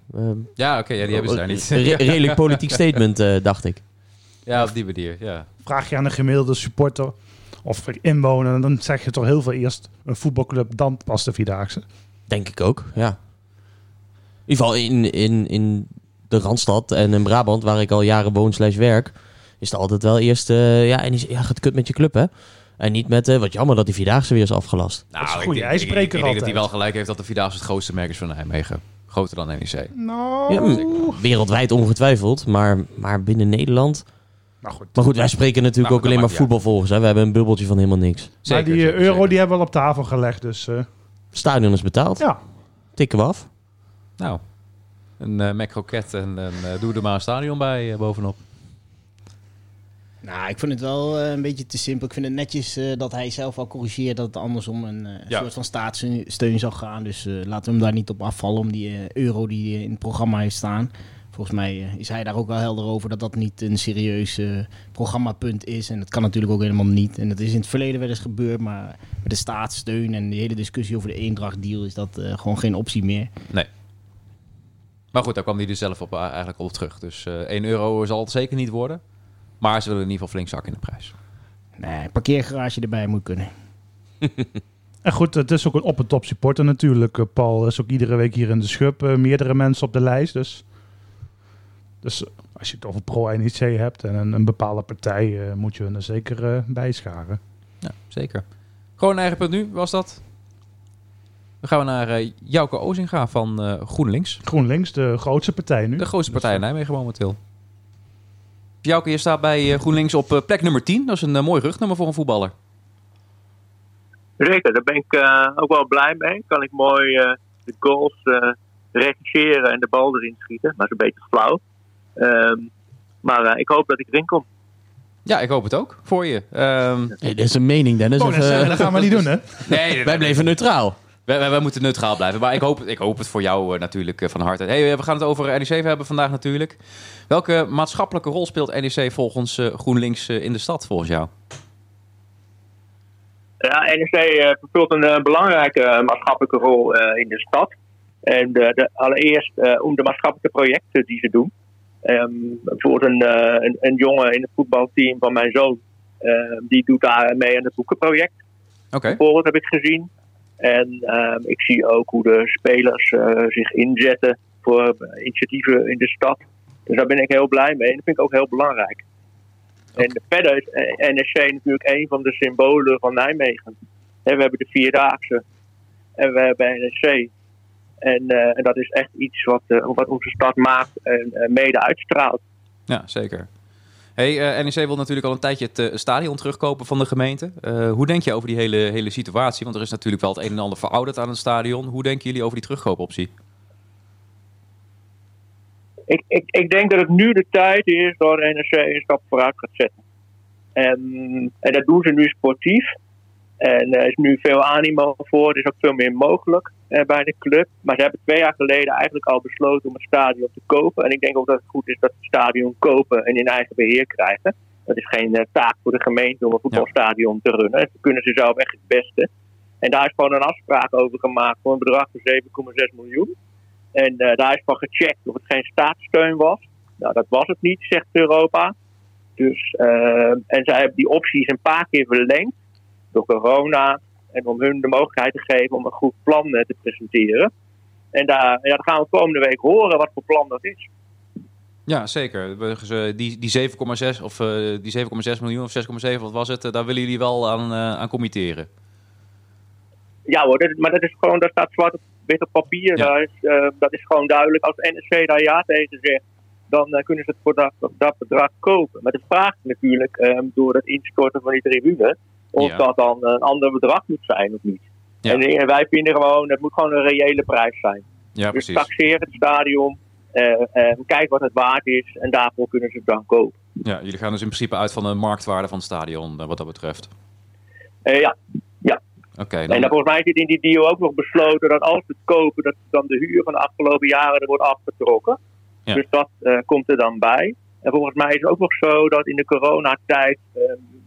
Ja, oké, ja, die hebben ze daar niet. Re- redelijk politiek <laughs> statement, eh, dacht ik. ja, op die manier, ja. Vraag je aan een gemiddelde supporter of inwoner, dan zeg je toch heel veel eerst een voetbalclub, dan pas de Vierdaagse. Denk ik ook, ja. In ieder geval in, in, in de Randstad en in Brabant, waar ik al jaren woon slash werk, is het altijd wel eerst, eh, ja, en die, ja, gaat kut met je club, hè? En niet met, eh, wat jammer dat die Vierdaagse weer is afgelast. Nou, is een ik goede ik- ijsbreker Ik, denk dat hij wel gelijk heeft dat de Vierdaagse het grootste merk is van Nijmegen. Groter dan NEC. Nou, Ja, wereldwijd ongetwijfeld, maar, maar binnen Nederland. nou goed. Maar goed, wij spreken natuurlijk Nou, ook alleen maar voetbalvolgers. Hè? We hebben een bubbeltje van helemaal niks. maar Zeker, die eh, zeker, euro zeker. die hebben we al op tafel gelegd, dus eh, Stadion is betaald. ja. Tikken we af. Nou, een uh, Mac en een, eh, doe er maar een stadion bij eh, bovenop. Nou, ik vind het wel een beetje te simpel. Ik vind het netjes dat hij zelf al corrigeert dat het andersom een Ja. soort van staatssteun zal gaan. Dus laten we hem daar niet op afvallen om die euro die in het programma heeft staan. Volgens mij is hij daar ook wel helder over dat dat niet een serieus eh, programmapunt is. En dat kan natuurlijk ook helemaal niet. En dat is in het verleden wel eens gebeurd, maar met de staatssteun en de hele discussie over de eendrachtdeal is dat gewoon geen optie meer. Maar goed, daar kwam hij dus zelf op, eh, eigenlijk op terug. Dus eh 1 euro zal het zeker niet worden. Maar ze willen in ieder geval flink zakken in de prijs. Nee, parkeergarage erbij moet kunnen. <laughs> En goed, het is ook een op en top supporter natuurlijk. Eh, Paul is ook iedere week hier in de schub. eh, meerdere mensen op de lijst. Dus, dus eh, als je het over pro-NEC hebt en een, een bepaalde partij, eh, moet je er zeker eh, bij scharen. Ja, zeker. Gewoon een eigen punt nu, was dat? Dan gaan we naar Jouke Ozinga van eh, GroenLinks. GroenLinks, de grootste partij nu. De grootste partij in Nijmegen momenteel. Jouke, je staat bij eh, GroenLinks op plek nummer 10. Dat is een mooi rugnummer voor een voetballer. Zeker, daar ben ik eh, ook wel blij mee. Kan ik mooi eh, de goals eh regisseren en de bal erin schieten. Maar dat is een beetje flauw. Ehm, maar eh, ik hoop dat ik erin kom. Ja, ik hoop het ook voor je. Ehm, Nee, dit is een mening, Dennis. Oh, Of, dat, gaan we <laughs> niet doen, hè? nee, nee, wij bleven neutraal. Wij, wij, moeten neutraal blijven. Maar ik hoop, ik hoop het voor jou eh, natuurlijk eh, van harte. Hey, eh, we gaan het over NEC hebben vandaag natuurlijk. Welke maatschappelijke rol speelt NEC volgens GroenLinks in de stad, volgens jou? Ja, NEC vervult een belangrijke maatschappelijke rol in de stad. En de, allereerst om de maatschappelijke projecten die ze doen. Ehm, bijvoorbeeld een, een, een jongen in het voetbalteam van mijn zoon. eh, die doet daar mee aan het boekenproject. Oké. bijvoorbeeld heb ik gezien. En ehm, ik zie ook hoe de spelers eh, zich inzetten voor eh, initiatieven in de stad. Dus daar ben ik heel blij mee en dat vind ik ook heel belangrijk. En verder is eh, NSC natuurlijk een van de symbolen van Nijmegen. Hè, we hebben de Vierdaagse en we hebben NSC. En, en dat is echt iets wat, wat onze stad maakt en mede uitstraalt. Ja, zeker. Hey, eh, NEC wil natuurlijk al een tijdje het eh, stadion terugkopen van de gemeente. Eh, hoe denk je over die hele, hele situatie? Want er is natuurlijk wel het een en ander verouderd aan het stadion. Hoe denken jullie over die terugkoopoptie? ik, ik, ik denk dat het nu de tijd is dat NRC een stap vooruit gaat zetten. En, en dat doen ze nu sportief. En er is nu veel animo voor. Er is ook veel meer mogelijk eh, bij de club. Maar ze hebben twee jaar geleden eigenlijk al besloten om het stadion te kopen. En ik denk ook dat het goed is dat het stadion kopen en in eigen beheer krijgen. Dat is geen eh, taak voor de gemeente om een voetbalstadion te runnen. Dat kunnen ze zelf echt het beste. En daar is gewoon een afspraak over gemaakt voor een bedrag van 7,6 miljoen. En eh, daar is van gecheckt of het geen staatssteun was. Nou, dat was het niet, zegt Europa. Dus, eh, en zij hebben die opties een paar keer verlengd door corona. En om hun de mogelijkheid te geven om een goed plan eh, te presenteren. En daar, ja, dan gaan we komende week horen wat voor plan dat is. Ja, zeker. Die, die 7,6 of eh, die 7,6 miljoen of 6,7, wat was het? eh, daar willen jullie wel aan, aan committeren. Ja hoor, dat, maar dat is gewoon, daar staat zwart op wit op papier. Ja. Daar is, dat is gewoon duidelijk. Als NSC daar ja tegen zegt, dan kunnen ze het voor dat, dat bedrag kopen. Maar de vraag natuurlijk, door het instorten van die tribune, of Ja. dat dan een ander bedrag moet zijn of niet. Ja. En eh, wij vinden gewoon, het moet gewoon een reële prijs zijn. Ja, dus precies. taxeer het stadion, eh, kijk wat het waard is en daarvoor kunnen ze het dan kopen. Ja, jullie gaan dus in principe uit van de marktwaarde van het stadion, wat dat betreft. Eh, ja, Oké, En dan... dan volgens mij zit in die deal ook nog besloten dat als we het kopen, dat dan de huur van de afgelopen jaren er wordt afgetrokken. Ja. Dus dat komt er dan bij. En volgens mij is het ook nog zo dat in de coronatijd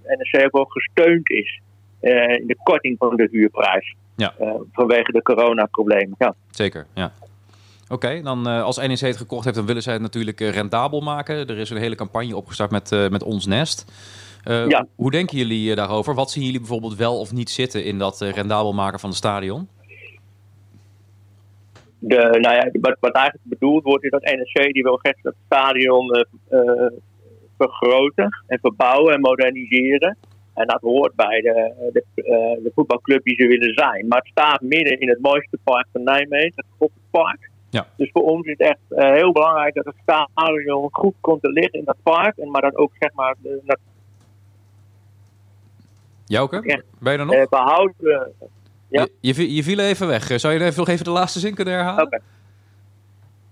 NRC ook wel gesteund is eh, in de korting van de huurprijs. Ja. Eh, vanwege de coronaproblemen. Ja. Zeker, ja. Oké, dan eh, als NEC het gekocht heeft, dan willen zij het natuurlijk rendabel maken. Er is een hele campagne opgestart met, met Ons Nest. Ja. Hoe denken jullie daarover? Wat zien jullie bijvoorbeeld wel of niet zitten in dat rendabel maken van het stadion? De, nou ja, wat, wat eigenlijk bedoeld wordt, is dat NRC die wil graag het stadion vergroten en verbouwen en moderniseren. En dat hoort bij de, de, eh, de voetbalclub die ze willen zijn. Maar het staat midden in het mooiste park van Nijmegen, het Goppenpark. Ja. Dus voor ons is het echt eh, heel belangrijk dat het stadion goed komt te liggen in dat park. En maar dan ook zeg maar de, dat, Jouke, Ja. ben je er nog? eh, behouden. Ja. Je, je, vi- je viel even weg. Zou je even, nog even de laatste zin kunnen herhalen? Oké.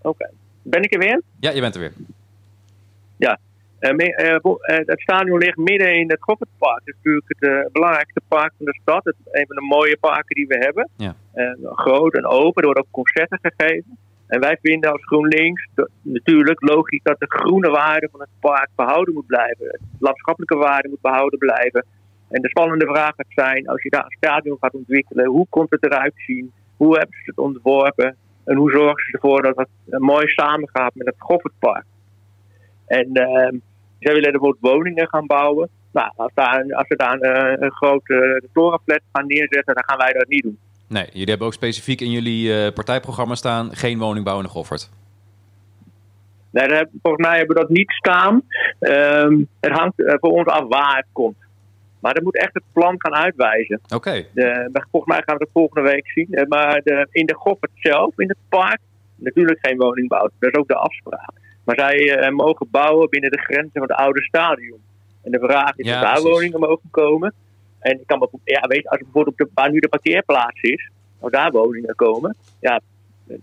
Oké. Ben ik er weer? Ja, je bent er weer. Eh, het stadion ligt midden in het Goffertpark. Het is natuurlijk het eh, belangrijkste park van de stad. Het is een van de mooie parken die we hebben. Ja. Eh, groot en open. Er worden ook concerten gegeven. En wij vinden als GroenLinks dat, natuurlijk logisch dat de groene waarde van het park behouden moet blijven. De landschappelijke waarde moet behouden blijven. En de spannende vraag gaat zijn, als je daar een stadion gaat ontwikkelen, hoe komt het eruit zien? Hoe hebben ze het ontworpen? En hoe zorgen ze ervoor dat het eh, mooi samengaat met het Goffertpark? En ehm, zij willen bijvoorbeeld woningen gaan bouwen. Nou, als, daar, als ze daar een, een grote torenflat gaan neerzetten, dan gaan wij dat niet doen. Nee, jullie hebben ook specifiek in jullie eh, partijprogramma staan... geen woningbouw in de Goffert. Nee, dat heb- volgens mij hebben we dat niet staan. Ehm, het hangt eh, voor ons af waar het komt. Maar dat moet echt het plan gaan uitwijzen. Oké, De, volgens mij gaan we het volgende week zien. Eh, Maar de, in de Goffert zelf, in het park, natuurlijk geen woningbouw. Dat is ook de afspraak. Maar zij eh, mogen bouwen binnen de grenzen van het oude stadion. En de vraag is Ja, of daar woningen mogen komen. En ik kan ja, weet, als bijvoorbeeld op de, waar nu de parkeerplaats is, als daar woningen komen, ja,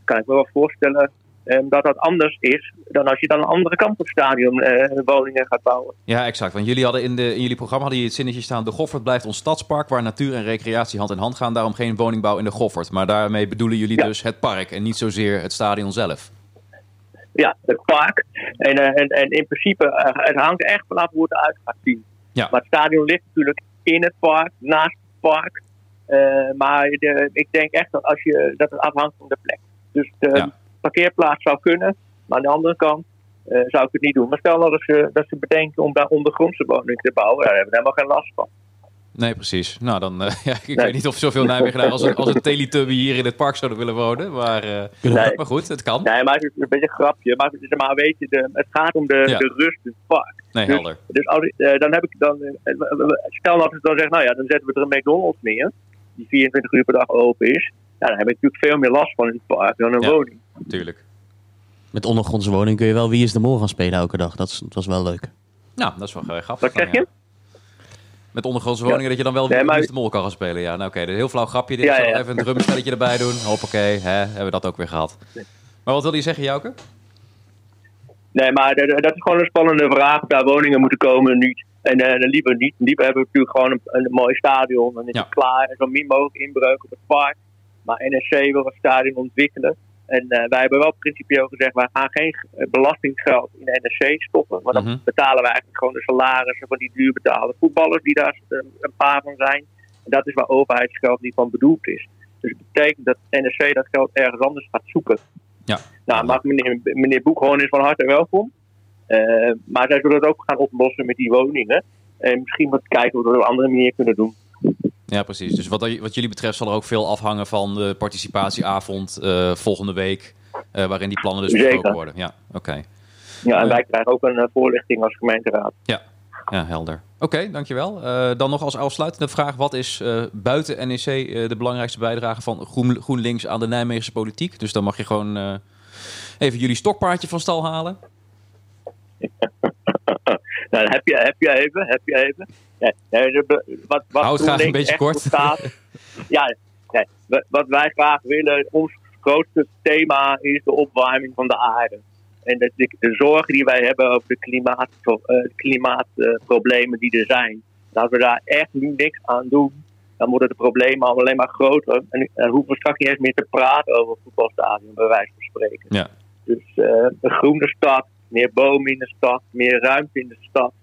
kan ik me wel voorstellen eh, dat dat anders is dan als je dan aan de andere kant van het stadion eh, woningen gaat bouwen. ja, exact. Want jullie hadden in, de, in jullie programma hadden jullie het zinnetje staan... de Goffert blijft ons stadspark waar natuur en recreatie hand in hand gaan. Daarom geen woningbouw in de Goffert. Maar daarmee bedoelen jullie Ja. dus het park en niet zozeer het stadion zelf. Ja, het park. En, eh, en, en in principe, eh, het hangt echt vanaf hoe het eruit gaat zien. Ja. Maar het stadion ligt natuurlijk in het park, naast het park. Eh, maar de, ik denk echt dat, als je, dat het afhangt van de plek. Dus de Ja. parkeerplaats zou kunnen, maar aan de andere kant zou ik het niet doen. Maar stel nou dat ze, dat ze bedenken om daar ondergrondse woningen te bouwen, daar hebben we helemaal geen last van. Nee, precies. Nou, dan... eh, <laughs> ja, ik Nee. weet niet of zoveel Nijmegenaren als een, als een Teletubby hier in het park zouden willen wonen. Maar, eh, Nee. maar goed, het kan. Nee, maar het is een beetje een grapje. Maar, het is- maar weet je, de, het gaat om de, Ja. de rust in het park. Nee, Dus- helder. Dus als, ik- eh, dan heb ik dan. stel dat ik dan zeg, nou ja, dan zetten we er een McDonald's neer. Die 24 uur per dag open is. Ja, dan heb ik natuurlijk veel meer last van in het park dan een Ja. woning. Tuurlijk. Met ondergrondse woning kun je wel Wie is de Mol gaan spelen elke dag. Dat, is, dat was wel leuk. Nou, dat is wel grappig. Wat zeg je? Met ondergrondse woningen dat je dan wel Nee, maar- de mol kan gaan spelen. Ja, nou oké. een heel flauw grapje. Dit Ja, ja, even een drumspelletje erbij doen. Hoppakee, hè, hebben we dat ook weer gehad. Maar wat wil je zeggen, Jouke? Nee, maar dat is gewoon een spannende vraag. Daar woningen moeten komen, niet. En eh, dan liever niet. Liever hebben we natuurlijk gewoon een, een mooi stadion. Dan is het klaar. En zo min mogelijk inbreuk op het park. Maar NSC wil het stadion ontwikkelen. En eh, wij hebben wel principieel gezegd, wij gaan geen eh, belastinggeld in de NSC stoppen. Want dan Mhm. betalen we eigenlijk gewoon de salarissen van die duur betaalde voetballers, die daar eh, een paar van zijn. En dat is waar overheidsgeld niet van bedoeld is. Dus het betekent dat NSC dat geld ergens anders gaat zoeken. Ja. Nou, mag meneer, meneer Boekhoorn is van harte welkom. Maar zij zullen het ook gaan oplossen met die woningen. En misschien wat kijken hoe we het op een andere manier kunnen doen. Ja, precies. Dus wat, wat jullie betreft zal er ook veel afhangen van de participatieavond eh, volgende week. eh, waarin die plannen dus besproken worden. Ja, oké. Ja, en Eh. wij krijgen ook een voorlichting als gemeenteraad. Ja, helder. Oké, dankjewel. Dan nog als afsluitende vraag. Wat is eh, buiten NEC de belangrijkste bijdrage van Groen, GroenLinks aan de Nijmeegse politiek? Dus dan mag je gewoon even jullie stokpaardje van stal halen. <laughs> Nou, heb je, heb je even, heb je even. Ja, wat, wat Houd graag een beetje kort. <laughs> ja, wat wij graag willen, ons grootste thema is de opwarming van de aarde. En de, de, de zorgen die wij hebben over de klimaat, eh, klimaatproblemen die er zijn. En als we daar echt nu niks aan doen, dan worden de problemen alleen maar groter. En dan hoeven we straks niet eens meer te praten over voetbalstadion, bij wijze van spreken. Ja. Dus eh, een groene stad, meer bomen in de stad, meer ruimte in de stad.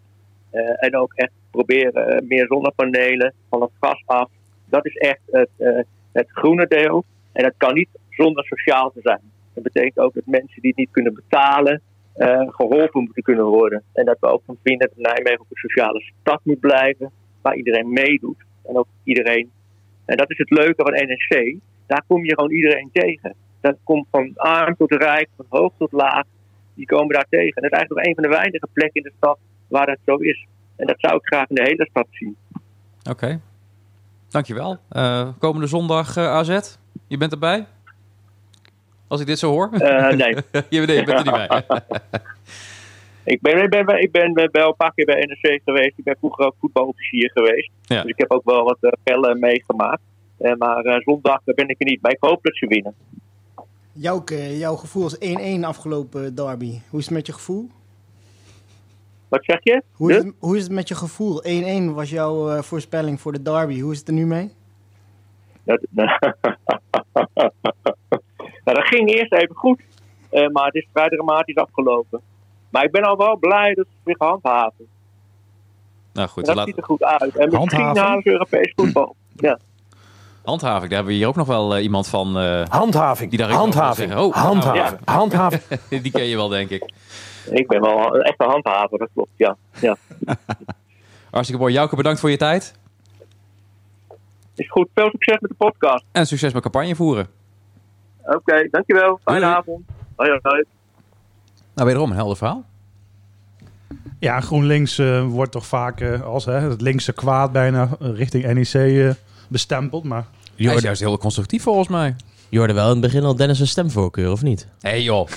Eh, en ook echt proberen eh, meer zonnepanelen van het gas af. Dat is echt het, eh, het groene deel. En dat kan niet zonder sociaal te zijn. Dat betekent ook dat mensen die het niet kunnen betalen, eh, geholpen moeten kunnen worden. En dat we ook van vinden dat Nijmegen ook een sociale stad moet blijven, waar iedereen meedoet. En ook iedereen. En dat is het leuke van NSC. Daar kom je gewoon iedereen tegen. Dat komt van arm tot rijk, van hoog tot laag. Die komen daar tegen. En dat is eigenlijk nog een van de weinige plekken in de stad waar dat zo is. En dat zou ik graag in de hele stad zien. Oké. Dankjewel. Eh komende zondag eh, AZ. Je bent erbij? Als ik dit zo hoor? Eh, nee, <laughs> je, bent, je bent er niet bij. <laughs> <laughs> ik ben, ik, ben, ik ben wel een paar keer bij NEC geweest. Ik ben vroeger ook voetbalofficier geweest. Ja. Dus ik heb ook wel wat uh, pellen meegemaakt. Maar zondag ben ik er niet bij. Ik hoop dat ze winnen. Jouke, jouw gevoel is 1-1 afgelopen derby. Hoe is het met je gevoel? Wat zeg je? Hoe is het, hoe is het met je gevoel? 1-1 was jouw eh, voorspelling voor de derby. Hoe is het er nu mee? Dat, <laughs> nou, dat ging eerst even goed. eh, maar het is vrij dramatisch afgelopen. Maar ik ben al wel blij dat ze het weer gehandhaven. Nou goed, En dat laat, ziet er goed uit. En misschien Handhaven? halen ze Europees voetbal. Ja. Handhaving. Daar hebben we hier ook nog wel eh, iemand van. eh, Handhaving. Die daar handhaving. zeggen. Oh, handhaving. Handhaving. <laughs> die ken je wel, denk ik. Ik ben wel een echte handhaver, dat klopt. Ja. ja. <laughs> Hartstikke mooi. Jouke, bedankt voor je tijd. Is goed. Veel succes met de podcast. En succes met campagne voeren. Oké, dankjewel. Fijne Doei. avond. Hoi, hoi. Nou, wederom een helder verhaal. Ja, GroenLinks eh, wordt toch vaak als hè, het linkse kwaad bijna richting NEC eh, bestempeld. Maar Hij is juist heel constructief volgens mij. Je hoorde wel in het begin al Dennis' een stemvoorkeur, of niet? Hé hey, joh.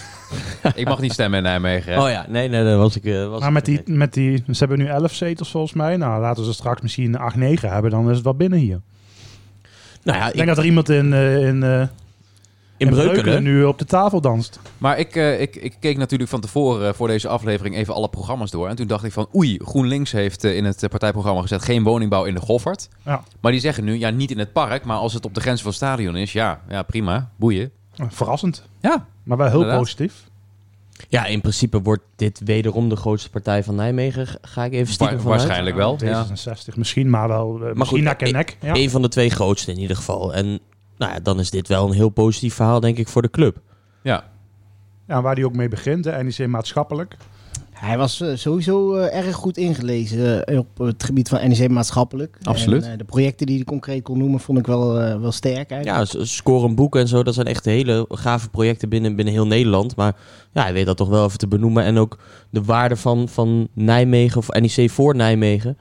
ik mag niet stemmen in Nijmegen. hè? Oh ja, nee, nee, dat was ik. eh, was maar met die, met die, ze hebben nu 11 zetels volgens mij. Nou, laten ze straks misschien 8, 9 hebben. Dan is het wel binnen hier. Nou ja, Ik ik, denk dat er iemand in, eh, in, eh, in in Breukelen. Breukelen nu op de tafel danst. Maar ik, eh, ik, ik keek natuurlijk van tevoren eh, voor deze aflevering even alle programma's door. En toen dacht ik van oei, GroenLinks heeft eh, in het partijprogramma gezet geen woningbouw in de Goffert. Ja. Maar die zeggen nu, ja niet in het park, maar als het op de grens van het stadion is, ja, ja prima, boeien. Verrassend. Ja, Maar wel heel Inderdaad. positief. Ja, in principe wordt dit wederom de grootste partij van Nijmegen. Ga ik even stiekem wa- vanuit. waarschijnlijk wel. Ja. D66 misschien, maar wel misschien goed, nek en nek. Ja. Een van de twee grootste in ieder geval. En nou ja, dan is dit wel een heel positief verhaal, denk ik, voor de club. ja. Ja, waar die ook mee begint, de NEC maatschappelijk. Hij was eh, sowieso eh, erg goed ingelezen eh, op het gebied van NEC maatschappelijk. Absoluut. En, de projecten die hij concreet kon noemen vond ik wel, wel sterk eigenlijk. Ja, scoren boeken en zo, dat zijn echt hele gave projecten binnen, binnen heel Nederland. Maar ja, hij weet dat toch wel even te benoemen. En ook de waarde van, van Nijmegen of NEC voor Nijmegen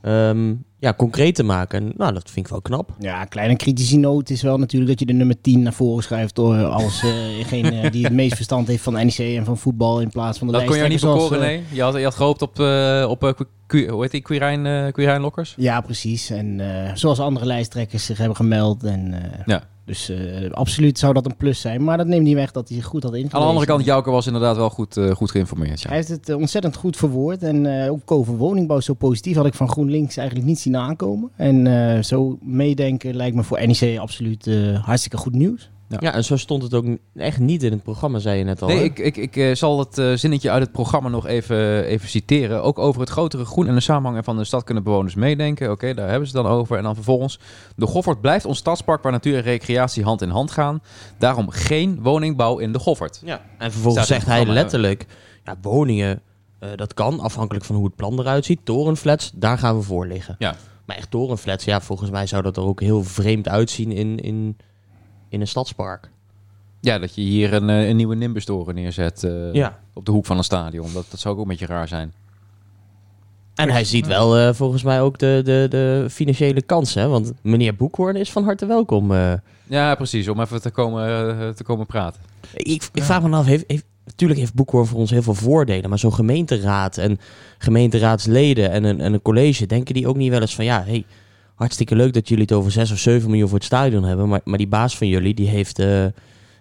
ehm, ja, concreet te maken. En, nou, dat vind ik wel knap. Ja, kleine kritische noot is wel natuurlijk dat je de nummer 10 naar voren schuift door als eh, degene die het meest verstand heeft van NEC en van voetbal in plaats van de Dat kon je niet bekoren, eh, nee. Je had, je had gehoopt op, eh op eh, Qu- hoe heet die, Quirijn, eh Quirijn Lokkers? Ja, precies. En eh, zoals andere lijsttrekkers zich hebben gemeld. En, eh, Ja. Dus eh, absoluut zou dat een plus zijn. Maar dat neemt niet weg dat hij zich goed had ingelezen. Aan de andere kant, Jouke was inderdaad wel goed, eh, goed geïnformeerd. Ja. Hij heeft het eh, ontzettend goed verwoord. En ook over woningbouw zo positief had ik van GroenLinks eigenlijk niet zien aankomen. En zo meedenken lijkt me voor NEC absoluut hartstikke goed nieuws. Ja. Ja. en zo stond het ook echt niet in het programma, zei je net al. Nee, hè? ik, ik, ik eh, zal het eh, zinnetje uit het programma nog even, even citeren. Ook over het grotere groen en de samenhang van de stad kunnen bewoners meedenken. Oké, daar hebben ze het dan over. En dan vervolgens, de Goffert blijft ons stadspark waar natuur en recreatie hand in hand gaan. Daarom geen woningbouw in de Goffert. Ja, en vervolgens Staat zegt hij letterlijk... Ja, woningen, eh, dat kan, afhankelijk van hoe het plan eruit ziet. Torenflats, daar gaan we voor liggen. Ja. Maar echt torenflats, ja, volgens mij zou dat er ook heel vreemd uitzien in, in, in een stadspark. Ja, dat je hier een, eh, een nieuwe Nimbus-toren neerzet eh, Ja. op de hoek van een stadion. Dat, dat zou ook een beetje raar zijn. En hij ziet wel eh, volgens mij ook de, de, de financiële kansen. Hè? Want meneer Boekhoorn is van harte welkom. eh. Ja, precies. Om even te komen, te komen praten. ik, ik vraag me af, heeft, heeft, natuurlijk heeft Boekhoorn voor ons heel veel voordelen. Maar zo'n gemeenteraad en gemeenteraadsleden en een, en een college... denken die ook niet wel eens van... ja, hey, hartstikke leuk dat jullie het over 6 of 7 miljoen voor het stadion hebben. Maar, maar die baas van jullie, die heeft... eh,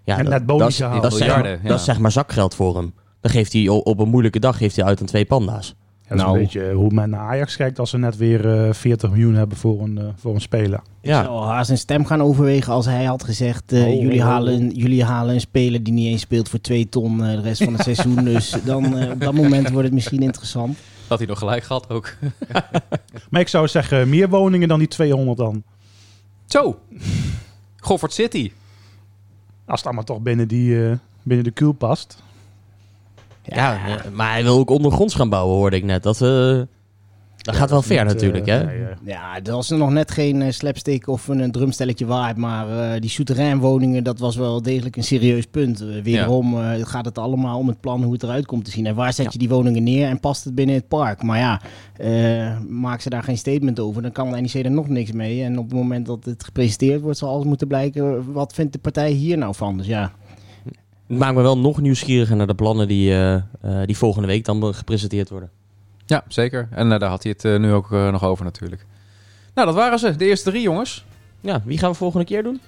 ja, En dat- net bonus dat, dat, is zeg maar, Miljarden, ja. dat is zeg maar zakgeld voor hem. Dan geeft hij op een moeilijke dag geeft hij uit aan twee panda's. Ja, dat is Nou. een beetje hoe men naar Ajax kijkt als ze net weer eh 40 miljoen hebben voor een, eh, voor een speler. Ik Ja. zou haast zijn stem gaan overwegen als hij had gezegd... eh, Oh, jullie, oh, oh. halen, jullie halen een speler die niet eens speelt voor twee ton eh, de rest van het seizoen. <laughs> Dus dan, eh, op dat moment wordt het misschien interessant. Dat hij nog gelijk gehad ook. <laughs> Maar ik zou zeggen, meer woningen dan die 200 dan. Zo. Gofford City. Als het allemaal toch binnen, die, eh, binnen de kuil past. Ja, maar hij wil ook ondergronds gaan bouwen, hoorde ik net. Dat, eh, dat gaat wel ver Niet, eh, natuurlijk, hè? eh, Ja, dat was nog net geen eh, slapstick of een, drumstelletje waard. Maar eh, die souterrainwoningen, dat was wel degelijk een serieus punt. Eh, wederom eh, gaat het allemaal om het plan hoe het eruit komt te zien. En waar zet Ja. je die woningen neer en past het binnen het park? Maar ja, eh maak ze daar geen statement over. Dan kan de NEC er nog niks mee. En op het moment dat het gepresenteerd wordt, zal alles moeten blijken. Wat vindt de partij hier nou van? Dus ja, Het maakt me wel nog nieuwsgieriger naar de plannen die, eh, eh, die volgende week dan gepresenteerd worden. Ja, zeker. En eh, daar had hij het eh, nu ook eh, nog over natuurlijk. Nou, dat waren ze. De eerste drie jongens. Ja, wie gaan we volgende keer doen?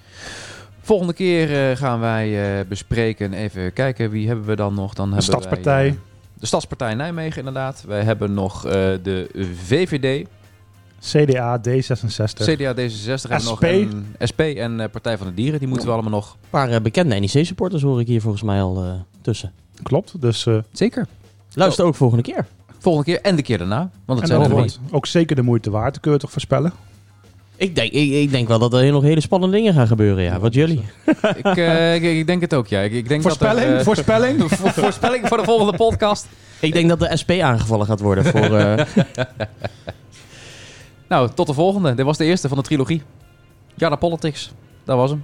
Volgende keer eh, gaan wij eh, bespreken. Even kijken, wie hebben we dan nog? Dan de hebben Stadspartij. Wij, de Stadspartij Nijmegen inderdaad. Wij hebben nog eh, de VVD, CDA, D66. CDA D66 en nog SP. een SP en eh, Partij van de Dieren. Die moeten we allemaal nog. Een paar bekende NEC-supporters hoor ik hier volgens mij al eh, tussen. Klopt. Dus eh, Zeker. Luister ook volgende keer. Volgende keer en de keer daarna. Want het en zijn er wordt ook zeker de moeite waard. Kun je toch voorspellen? Ik denk, ik, ik denk wel dat er nog hele spannende dingen gaan gebeuren, ja. Wat jullie? ik, eh, ik, ik denk het ook, ja. Ik, ik denk Voorspelling? Dat er, eh, Voorspelling? <laughs> vo- voorspelling voor de volgende podcast. Ik denk dat de SP aangevallen gaat worden voor... eh, <laughs> Nou, tot de volgende. Dit was de eerste van de trilogie. Ja, de Politics. Dat was hem.